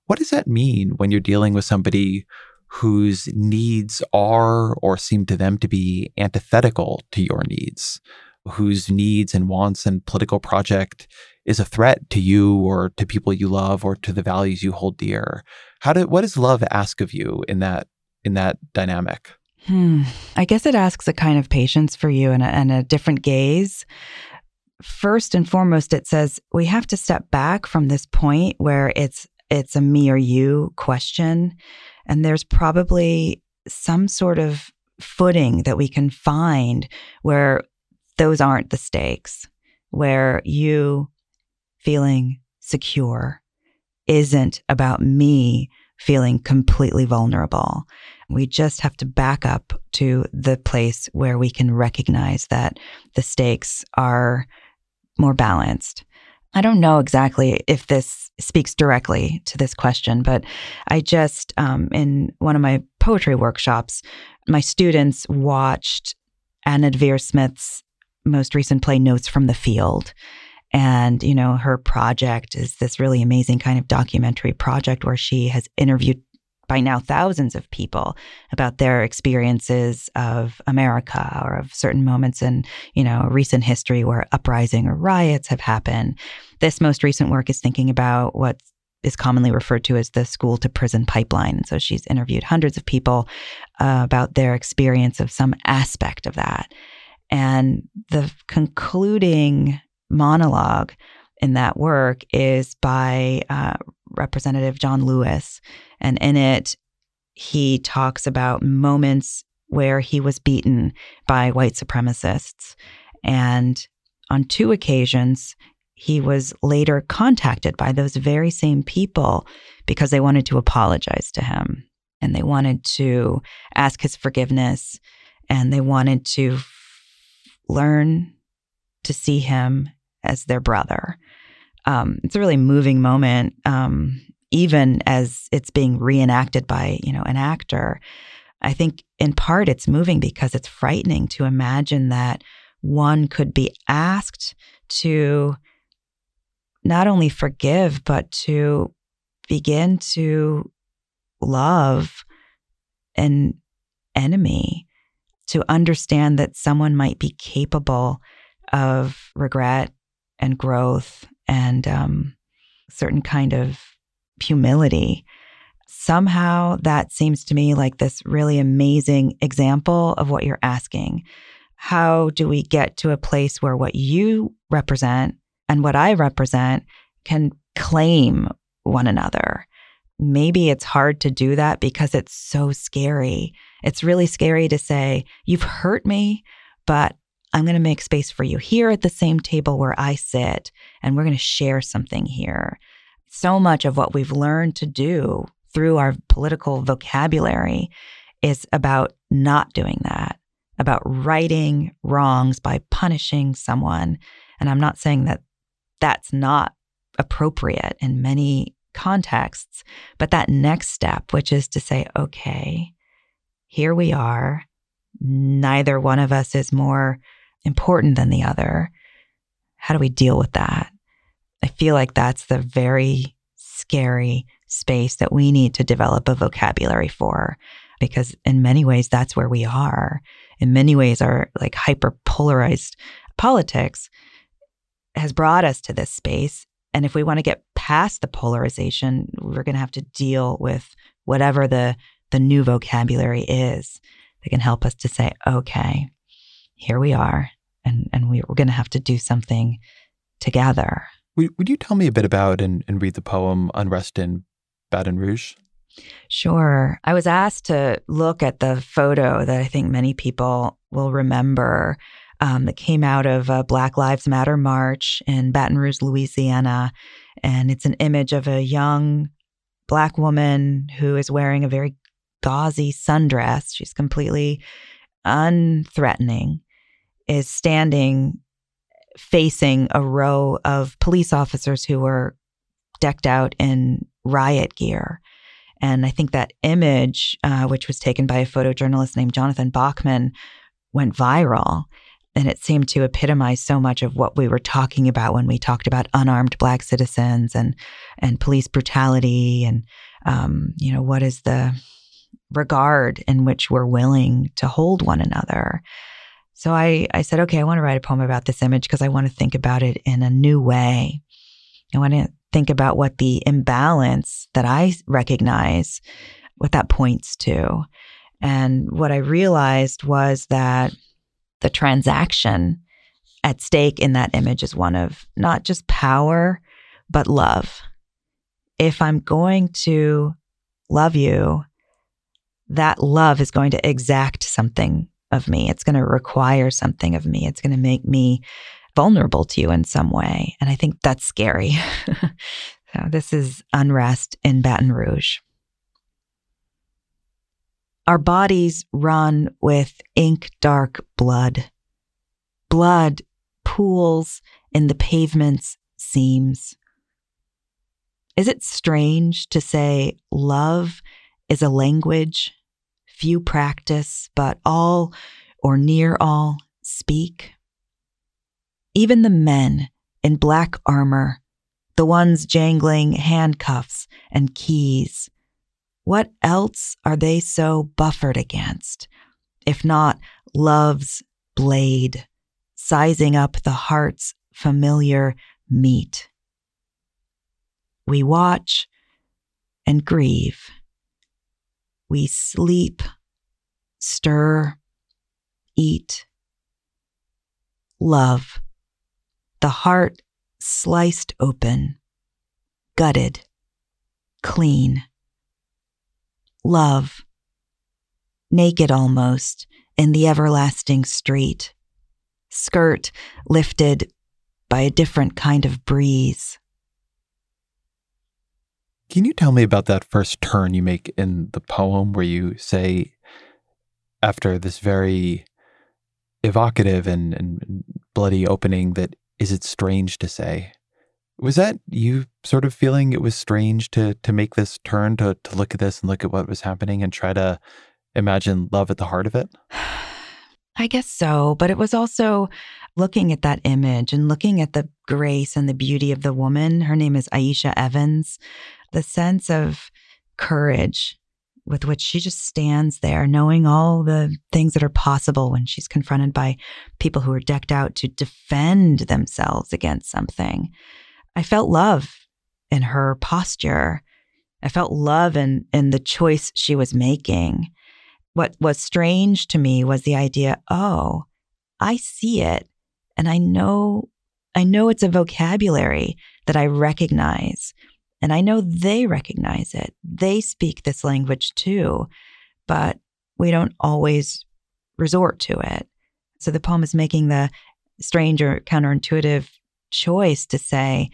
What does that mean when you're dealing with somebody whose needs are or seem to them to be antithetical to your needs, whose needs and wants and political project is a threat to you or to people you love or to the values you hold dear. How do what does love ask of you in that in that dynamic? Hmm. I guess it asks a kind of patience for you and a, and a different gaze. First and foremost, it says we have to step back from this point where it's it's a me or you question, and there's probably some sort of footing that we can find where those aren't the stakes, where you feeling secure isn't about me feeling completely vulnerable. We just have to back up to the place where we can recognize that the stakes are more balanced. I don't know exactly if this speaks directly to this question, but I just, um, in one of my poetry workshops, my students watched Anna Deavere Smith's most recent play, Notes from the Field. And, you know, her project is this really amazing kind of documentary project where she has interviewed by now thousands of people about their experiences of America or of certain moments in, you know, recent history where uprising or riots have happened. This most recent work is thinking about what is commonly referred to as the school to prison pipeline. So she's interviewed hundreds of people uh, about their experience of some aspect of that. And the concluding monologue in that work is by uh, Representative John Lewis. And in it, he talks about moments where he was beaten by white supremacists. And on two occasions, he was later contacted by those very same people because they wanted to apologize to him and they wanted to ask his forgiveness and they wanted to f- learn to see him as their brother. Um, it's a really moving moment, um, even as it's being reenacted by you know an actor. I think in part it's moving because it's frightening to imagine that one could be asked to not only forgive, but to begin to love an enemy, to understand that someone might be capable of regret and growth and um, certain kind of humility. Somehow that seems to me like this really amazing example of what you're asking. How do we get to a place where what you represent and what I represent can claim one another? Maybe it's hard to do that because it's so scary. It's really scary to say, You've hurt me, but I'm going to make space for you here at the same table where I sit, and we're going to share something here. So much of what we've learned to do through our political vocabulary is about not doing that, about righting wrongs by punishing someone. And I'm not saying that that's not appropriate in many contexts, but that next step, which is to say, okay, here we are. Neither one of us is more important than the other. How do we deal with that? I feel like that's the very scary space that we need to develop a vocabulary for because in many ways that's where we are. In many ways our like hyper polarized politics has brought us to this space and if we want to get past the polarization, we're going to have to deal with whatever the the new vocabulary is that can help us to say, okay, here we are and and we're going to have to do something together. Would, would you tell me a bit about and, and read the poem Unrest in Baton Rouge? Sure. I was asked to look at the photo that I think many people will remember um, that came out of a Black Lives Matter march in Baton Rouge, Louisiana. And it's an image of a young Black woman who is wearing a very gauzy sundress. She's completely unthreatening is standing facing a row of police officers who were decked out in riot gear. And I think that image, uh, which was taken by a photojournalist named Jonathan Bachman, went viral. And it seemed to epitomize so much of what we were talking about when we talked about unarmed Black citizens and and police brutality and um, you know what is the regard in which we're willing to hold one another. So I, I said, okay, I want to write a poem about this image because I want to think about it in a new way. I want to think about what the imbalance that I recognize, what that points to. And what I realized was that the transaction at stake in that image is one of not just power, but love. If I'm going to love you, that love is going to exact something of me. It's going to require something of me. It's going to make me vulnerable to you in some way. And I think that's scary. <laughs> so this is unrest in Baton Rouge. Our bodies run with ink dark blood. Blood pools in the pavement's seams. Is it strange to say love is a language few practice, but all or near all speak? Even the men in black armor, the ones jangling handcuffs and keys, what else are they so buffered against, if not love's blade, sizing up the heart's familiar meat? We watch and grieve. We sleep, stir, eat, love. The heart sliced open, gutted, clean love, naked almost in the everlasting street, skirt lifted by a different kind of breeze. Can you tell me about that first turn you make in the poem where you say, after this very evocative and, and bloody opening, that is it strange to say? Was that you sort of feeling it was strange to to make this turn to to look at this and look at what was happening and try to imagine love at the heart of it? <sighs> I guess so. But it was also looking at that image and looking at the grace and the beauty of the woman. Her name is Ieshia Evans. The sense of courage with which she just stands there, knowing all the things that are possible when she's confronted by people who are decked out to defend themselves against something. I felt love in her posture. I felt love in, in the choice she was making. What was strange to me was the idea, oh, I see it and I know I know it's a vocabulary that I recognize and I know they recognize it. They speak this language too, but we don't always resort to it. So the poem is making the strange or counterintuitive choice to say,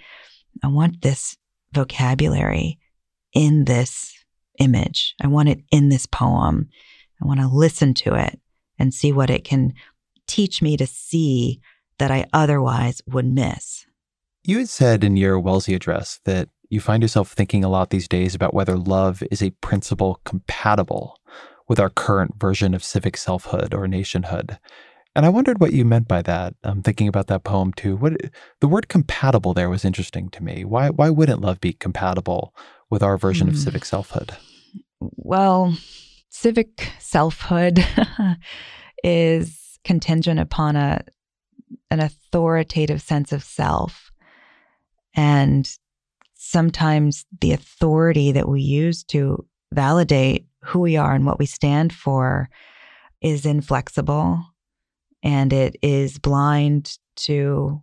I want this vocabulary in this image. I want it in this poem. I want to listen to it and see what it can teach me to see that I otherwise would miss. You had said in your Wellesley address that you find yourself thinking a lot these days about whether love is a principle compatible with our current version of civic selfhood or nationhood. And I wondered what you meant by that. I'm thinking about that poem too. What the word compatible there was interesting to me. Why why wouldn't love be compatible with our version mm. of hmm. civic selfhood? Well, civic selfhood <laughs> is contingent upon a an authoritative sense of self. And sometimes the authority that we use to validate who we are and what we stand for is inflexible and it is blind to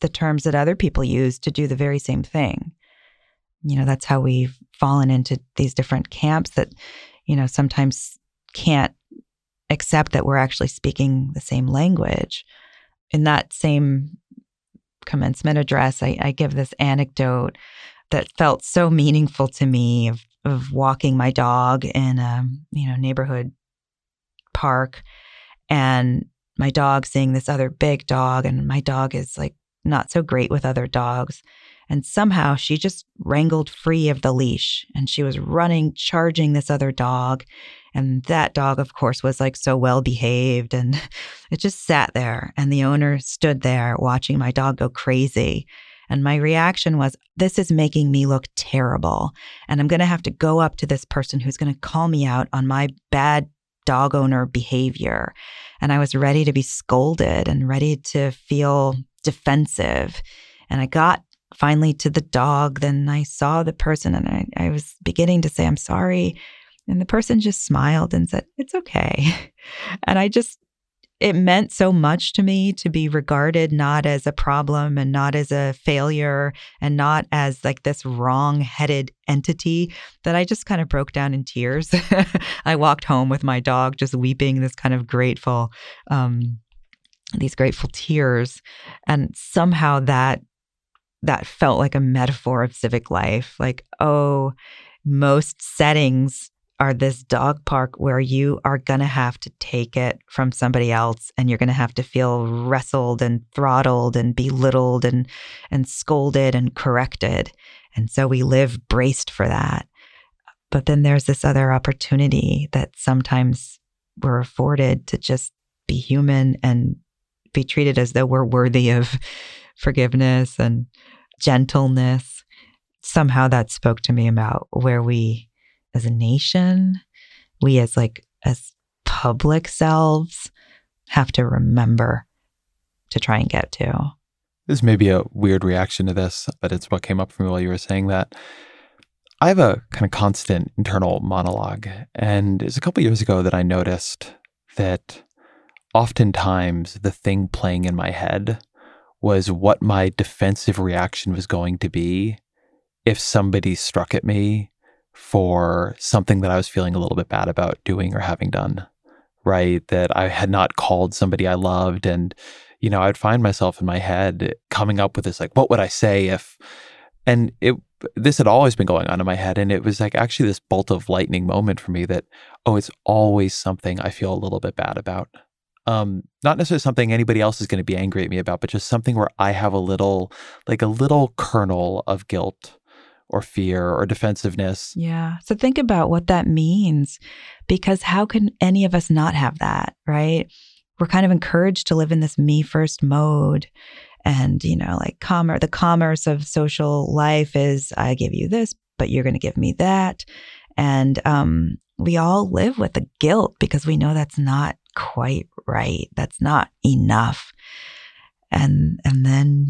the terms that other people use to do the very same thing. You know, that's how we've fallen into these different camps that you know, sometimes can't accept that we're actually speaking the same language. In that same commencement address, I, I give this anecdote that felt so meaningful to me of, of walking my dog in a you know neighborhood park and my dog seeing this other big dog and my dog is like not so great with other dogs and somehow she just wrangled free of the leash and she was running, charging this other dog. And that dog, of course, was like so well behaved. And <laughs> it just sat there. And the owner stood there watching my dog go crazy. And my reaction was, this is making me look terrible. And I'm going to have to go up to this person who's going to call me out on my bad dog owner behavior. And I was ready to be scolded and ready to feel defensive. And I got finally to the dog. Then I saw the person and I, I was beginning to say, I'm sorry. And the person just smiled and said, It's okay. <laughs> And I just, it meant so much to me to be regarded not as a problem and not as a failure and not as like this wrong headed entity that I just kind of broke down in tears. <laughs> I walked home with my dog just weeping this kind of grateful, um, these grateful tears. And somehow that that felt like a metaphor of civic life. Like, oh, most settings are this dog park where you are going to have to take it from somebody else and you're going to have to feel wrestled and throttled and belittled and and scolded and corrected. And so we live braced for that. But then there's this other opportunity that sometimes we're afforded to just be human and be treated as though we're worthy of forgiveness and gentleness. Somehow that spoke to me about where we as a nation, we as like as public selves have to remember to try and get to. This may be a weird reaction to this, but it's what came up for me while you were saying that. I have a kind of constant internal monologue. And it's a couple years ago that I noticed that oftentimes the thing playing in my head was what my defensive reaction was going to be if somebody struck at me for something that I was feeling a little bit bad about doing or having done, right? That I had not called somebody I loved. And, you know, I'd find myself in my head coming up with this, like, what would I say if, and it, this had always been going on in my head. And it was like actually this bolt of lightning moment for me that, oh, it's always something I feel a little bit bad about um, not necessarily something anybody else is going to be angry at me about, but just something where I have a little, like a little kernel of guilt or fear or defensiveness. Yeah. So think about what that means because how can any of us not have that, right? we're kind of encouraged to live in this me first mode and you know like commerce the commerce of social life is i give you this but you're going to give me that and um, we all live with the guilt because we know that's not quite right. That's not enough. And and then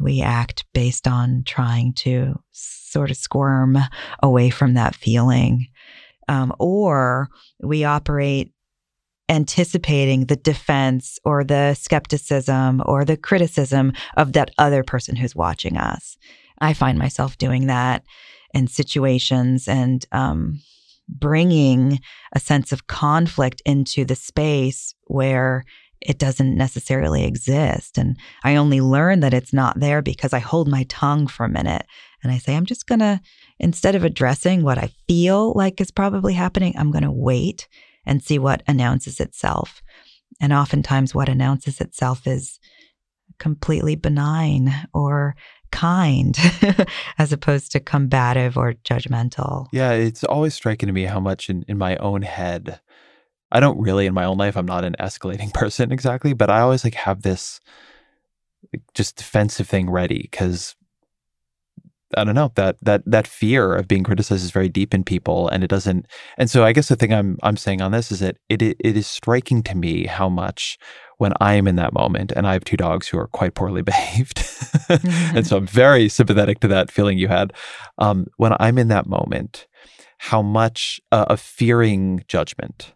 we act based on trying to sort of squirm away from that feeling. Um, or we operate anticipating the defense or the skepticism or the criticism of that other person who's watching us. I find myself doing that in situations and um, bringing a sense of conflict into the space where it doesn't necessarily exist. And I only learn that it's not there because I hold my tongue for a minute and I say, I'm just going to, instead of addressing what I feel like is probably happening, I'm going to wait and see what announces itself. And oftentimes, what announces itself is completely benign or kind <laughs> as opposed to combative or judgmental. Yeah, it's always striking to me how much in, in my own head, I don't really in my own life, I'm not an escalating <laughs> person exactly, but I always like have this just defensive thing ready because I don't know that that that fear of being criticized is very deep in people, and it doesn't. And so, I guess the thing I'm I'm saying on this is that it it is striking to me how much when I am in that moment, and I have two dogs who are quite poorly <laughs> behaved, and so I'm very sympathetic to that feeling you had. Um, when I'm in that moment, how much uh, of fearing judgment,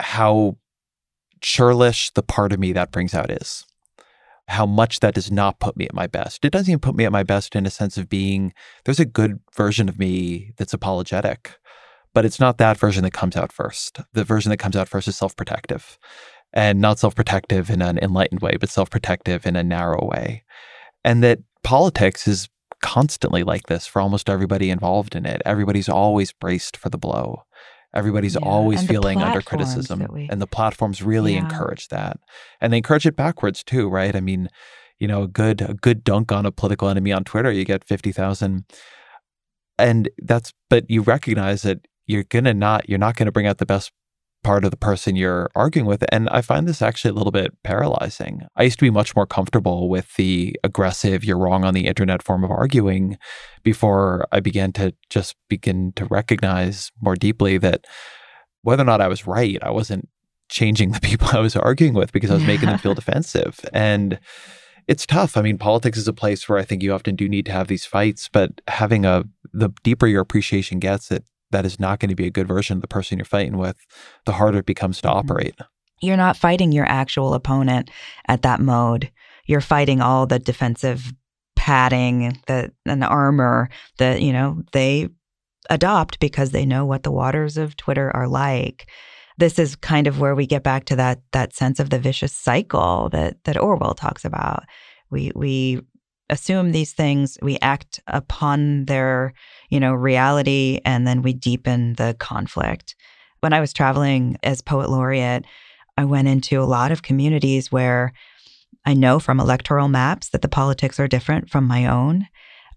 how churlish the part of me that brings out is how much that does not put me at my best. It doesn't even put me at my best in a sense of being there's a good version of me that's apologetic, but it's not that version that comes out first. The version that comes out first is self protective and not self protective in an enlightened way, but self protective in a narrow way. And that politics is constantly like this for almost everybody involved in it. Everybody's always braced for the blow. Everybody's yeah. always and feeling under criticism. We, and the platforms really yeah. encourage that. And they encourage it backwards too, right? I mean, you know, a good a good dunk on a political enemy on Twitter, you get 50,000. And that's but you recognize that you're going to not you're not going to bring out the best part of the person you're arguing with. And I find this actually a little bit paralyzing. I used to be much more comfortable with the aggressive, you're wrong on the internet form of arguing before I began to just begin to recognize more deeply that whether or not I was right, I wasn't changing <laughs> the people I was arguing with because I was making them feel <laughs> defensive. And it's tough. I mean, politics is a place where I think you often do need to have these fights, but having a the deeper your appreciation gets, it that is not going to be a good version of the person you're fighting with, the harder it becomes to mm-hmm. operate. You're not fighting your actual opponent at that mode. You're fighting all the defensive padding, the and the armor that, you know, they adopt because they know what the waters of Twitter are like. This is kind of where we get back to that that sense of the vicious cycle that that Orwell talks about. We we assume these things, we act upon their, you know, reality, and then we deepen the conflict. When I was traveling as poet laureate, I went into a lot of communities where I know from electoral maps that the politics are different from my own.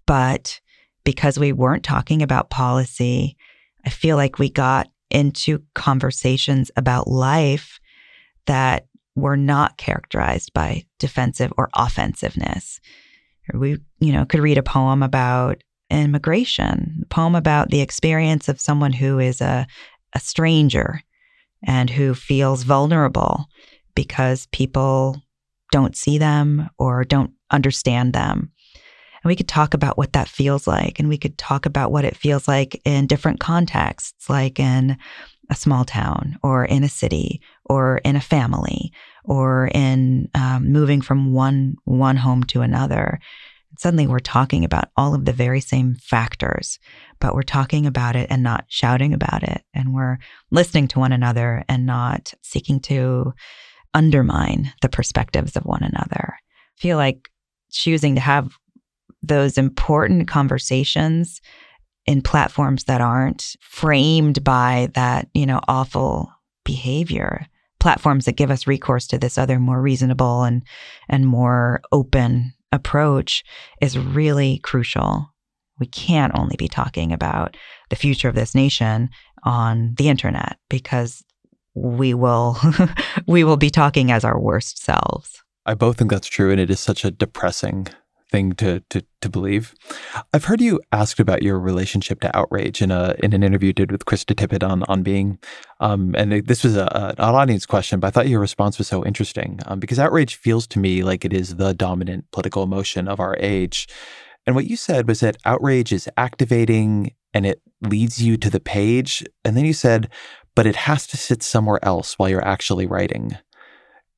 But because we weren't talking about policy, I feel like we got into conversations about life that were not characterized by defensive or offensiveness we, you know, could read a poem about immigration, a poem about the experience of someone who is a, a stranger and who feels vulnerable because people don't see them or don't understand them. And we could talk about what that feels like. And we could talk about what it feels like in different contexts, like in a small town or in a city or in a family or in um, moving from one one home to another suddenly we're talking about all of the very same factors but we're talking about it and not shouting about it and we're listening to one another and not seeking to undermine the perspectives of one another I feel like choosing to have those important conversations in platforms that aren't framed by that, you know, awful behavior. Platforms that give us recourse to this other more reasonable and and more open approach is really crucial. We can't only be talking about the future of this nation on the internet because we will <laughs> we will be talking as our worst selves. I both think that's true, and it is such a depressing thing to to to believe. I've heard you asked about your relationship to outrage in a in an interview you did with Krista Tippett on on being, um, and this was a, an audience question, but I thought your response was so interesting um, because outrage feels to me like it is the dominant political emotion of our age. And what you said was that outrage is activating and it leads you to the page. And then you said, but it has to sit somewhere else while you're actually writing.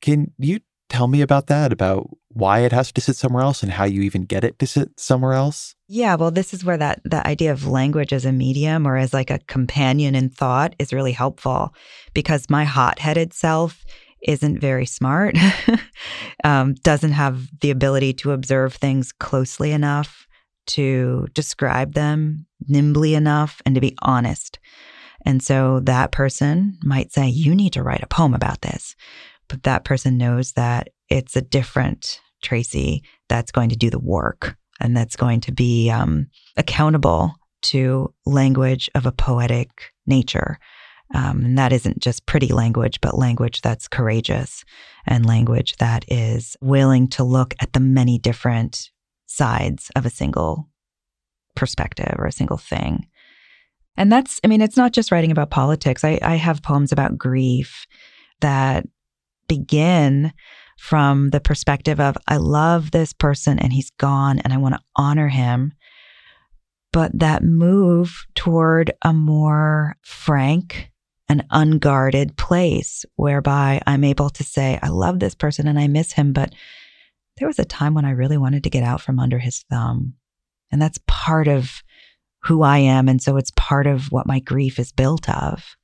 Can you tell me about that, about why it has to sit somewhere else and how you even get it to sit somewhere else? Yeah, well, this is where that that idea of language as a medium or as like a companion in thought is really helpful because my hot-headed self isn't very smart, <laughs> um, doesn't have the ability to observe things closely enough to describe them nimbly enough and to be honest. And so that person might say, You need to write a poem about this. That person knows that it's a different Tracy that's going to do the work and that's going to be um, accountable to language of a poetic nature. Um, and that isn't just pretty language, but language that's courageous and language that is willing to look at the many different sides of a single perspective or a single thing. And that's, I mean, it's not just writing about politics. I, I have poems about grief that begin from the perspective of, I love this person and he's gone and I want to honor him. But that move toward a more frank and unguarded place whereby I'm able to say, I love this person and I miss him, but there was a time when I really wanted to get out from under his thumb. And that's part of who I am. And so it's part of what my grief is built of.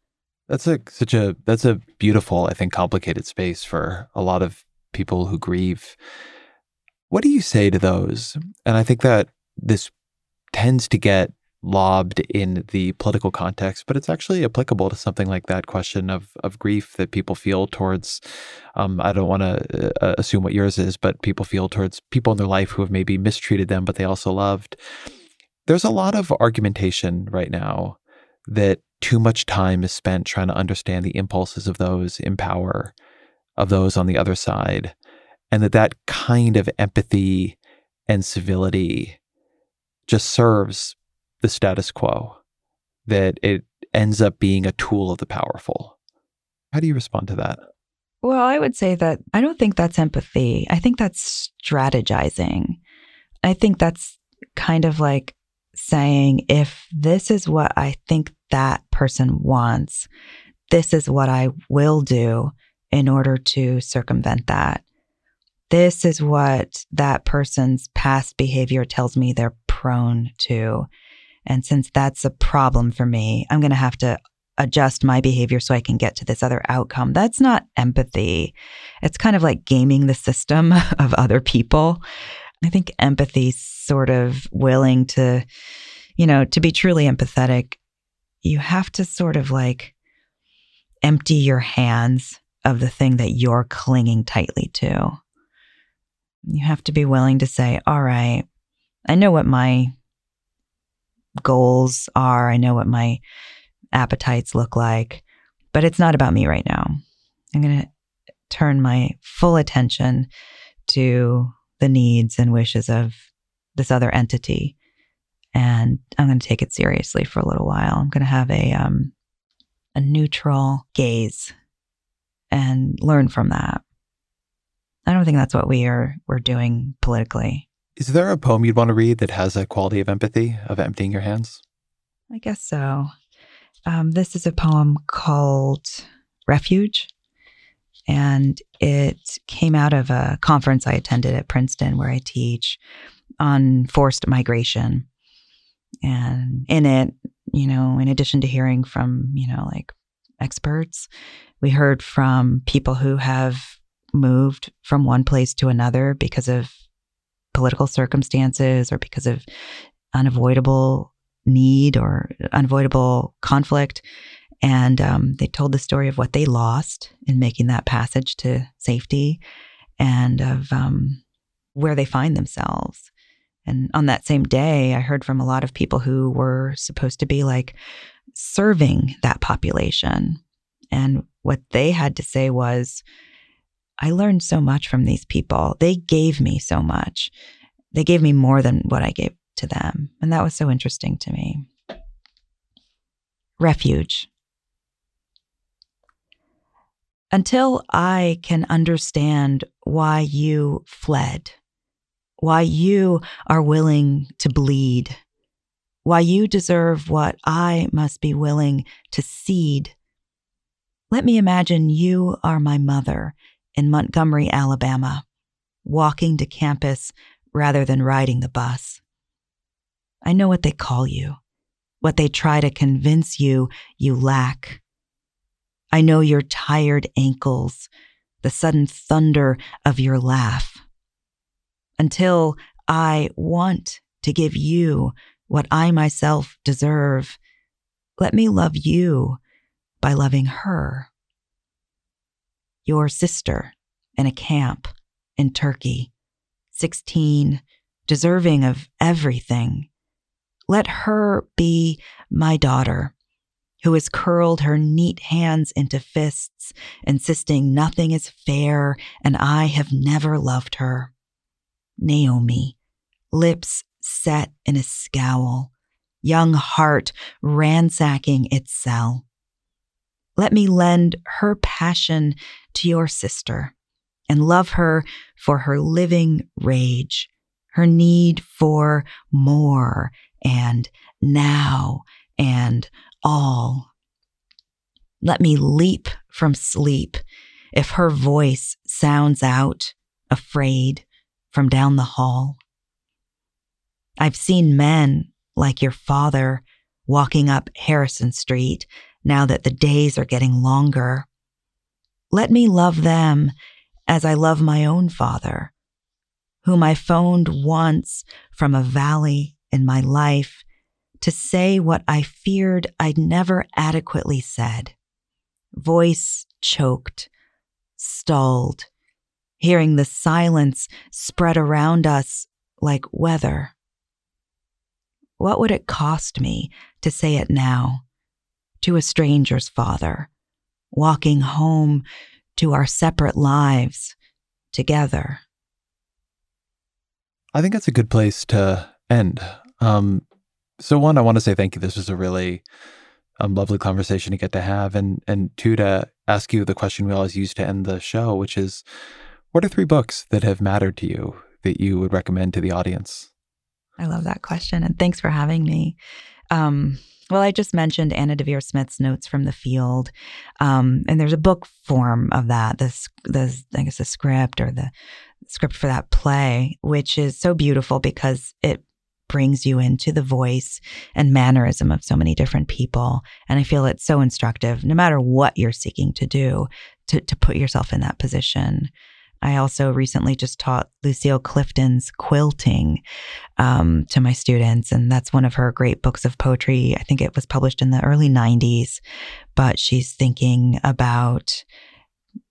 That's a such a that's a beautiful, I think, complicated space for a lot of people who grieve. What do you say to those? And I think that this tends to get lobbed in the political context, but it's actually applicable to something like that question of of grief that people feel towards. Um, I don't want to uh, assume what yours is, but people feel towards people in their life who have maybe mistreated them, but they also loved. There's a lot of argumentation right now that too much time is spent trying to understand the impulses of those in power, of those on the other side, and that that kind of empathy and civility just serves the status quo, that it ends up being a tool of the powerful. How do you respond to that? Well, I would say that I don't think that's empathy. I think that's strategizing. I think that's kind of like saying, if this is what I think that person wants, this is what I will do in order to circumvent that. This is what that person's past behavior tells me they're prone to. And since that's a problem for me, I'm going to have to adjust my behavior so I can get to this other outcome. That's not empathy. It's kind of like gaming the system <laughs> of other people. I think empathy sort of willing to, you know, to be truly empathetic, you have to sort of like empty your hands of the thing that you're clinging tightly to. You have to be willing to say, all right, I know what my goals are, I know what my appetites look like, but it's not about me right now. I'm going to turn my full attention to the needs and wishes of this other entity. And I'm going to take it seriously for a little while. I'm going to have a, um, a neutral gaze and learn from that. I don't think that's what we are we're doing politically. Is there a poem you'd want to read that has a quality of empathy, of emptying your hands? I guess so. Um, this is a poem called Refuge. And it came out of a conference I attended at Princeton where I teach on forced migration. And in it, you know, in addition to hearing from, you know, like experts, we heard from people who have moved from one place to another because of political circumstances or because of unavoidable need or unavoidable conflict. And um, they told the story of what they lost in making that passage to safety and of um, where they find themselves. And on that same day, I heard from a lot of people who were supposed to be like serving that population. And what they had to say was, I learned so much from these people. They gave me so much. They gave me more than what I gave to them. And that was so interesting to me. Refuge. Until I can understand why you fled, why you are willing to bleed, why you deserve what I must be willing to cede. Let me imagine you are my mother in Montgomery, Alabama, walking to campus rather than riding the bus. I know what they call you, what they try to convince you you lack. I know your tired ankles, the sudden thunder of your laugh. Until I want to give you what I myself deserve, let me love you by loving her. Your sister in a camp in Turkey, 16, deserving of everything. Let her be my daughter who has curled her neat hands into fists, insisting nothing is fair and I have never loved her. Naomi, lips set in a scowl, young heart ransacking its cell. Let me lend her passion to your sister and love her for her living rage, her need for more and now and all. Let me leap from sleep if her voice sounds out, afraid, from down the hall. I've seen men like your father walking up Harrison Street now that the days are getting longer. Let me love them as I love my own father, whom I phoned once from a valley in my life to say what I feared I'd never adequately said. Voice choked, stalled, hearing the silence spread around us like weather. What would it cost me to say it now to a stranger's father, walking home to our separate lives together? I think that's a good place to end. Um, so one, I want to say thank you. This was a really um, lovely conversation to get to have, and and two, to ask you the question we always use to end the show, which is, what are three books that have mattered to you that you would recommend to the audience? I love that question, and thanks for having me. Um, well, I just mentioned Anna Deavere Smith's Notes from the Field, um, and there's a book form of that. This, I guess the script or the script for that play, which is so beautiful because it brings you into the voice and mannerism of so many different people. And I feel it's so instructive, no matter what you're seeking to do, to, to put yourself in that position. I also recently just taught Lucille Clifton's quilting um, to my students, and that's one of her great books of poetry. I think it was published in the early 90s, but she's thinking about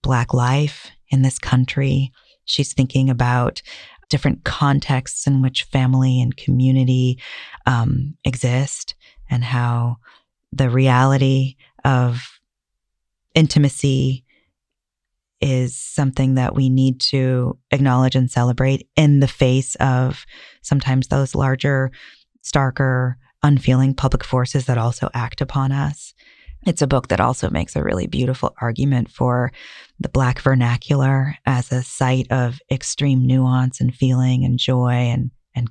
Black life in this country. She's thinking about different contexts in which family and community um, exist and how the reality of intimacy is something that we need to acknowledge and celebrate in the face of sometimes those larger, starker, unfeeling public forces that also act upon us. It's a book that also makes a really beautiful argument for the Black vernacular as a site of extreme nuance and feeling and joy and, and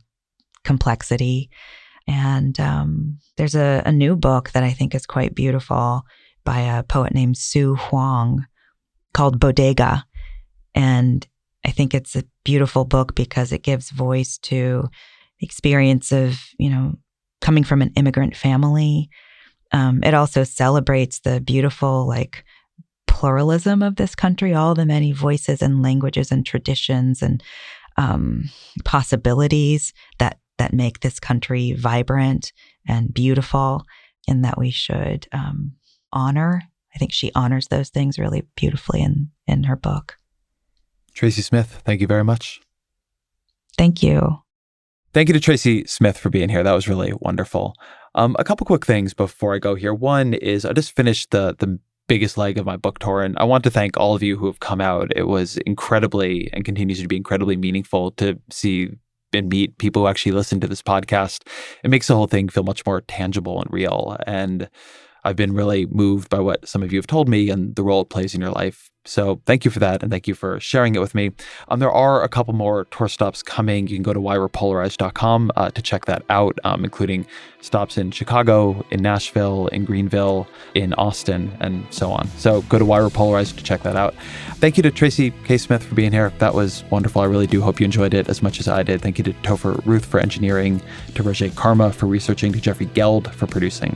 complexity. And um, there's a, a new book that I think is quite beautiful by a poet named Su Hwang called Bodega. And I think it's a beautiful book because it gives voice to the experience of, you know, coming from an immigrant family um, it also celebrates the beautiful, like, pluralism of this country, all the many voices and languages and traditions and um, possibilities that that make this country vibrant and beautiful, and that we should um, honor. I think she honors those things really beautifully in in her book. Tracy Smith, thank you very much. Thank you. Thank you to Tracy Smith for being here. That was really wonderful. Um, a couple quick things before I go here. One is I just finished the the biggest leg of my book tour. And I want to thank all of you who have come out. It was incredibly and continues to be incredibly meaningful to see and meet people who actually listen to this podcast. It makes the whole thing feel much more tangible and real. And I've been really moved by what some of you have told me and the role it plays in your life. So thank you for that, and thank you for sharing it with me. Um, there are a couple more tour stops coming. You can go to whywerepolarized.com uh, to check that out, um, including stops in Chicago, in Nashville, in Greenville, in Austin, and so on. So go to whywerepolarized to check that out. Thank you to Tracy K. Smith for being here. That was wonderful. I really do hope you enjoyed it as much as I did. Thank you to Topher Ruth for engineering, to Roger Karma for researching, to Jeffrey Geld for producing.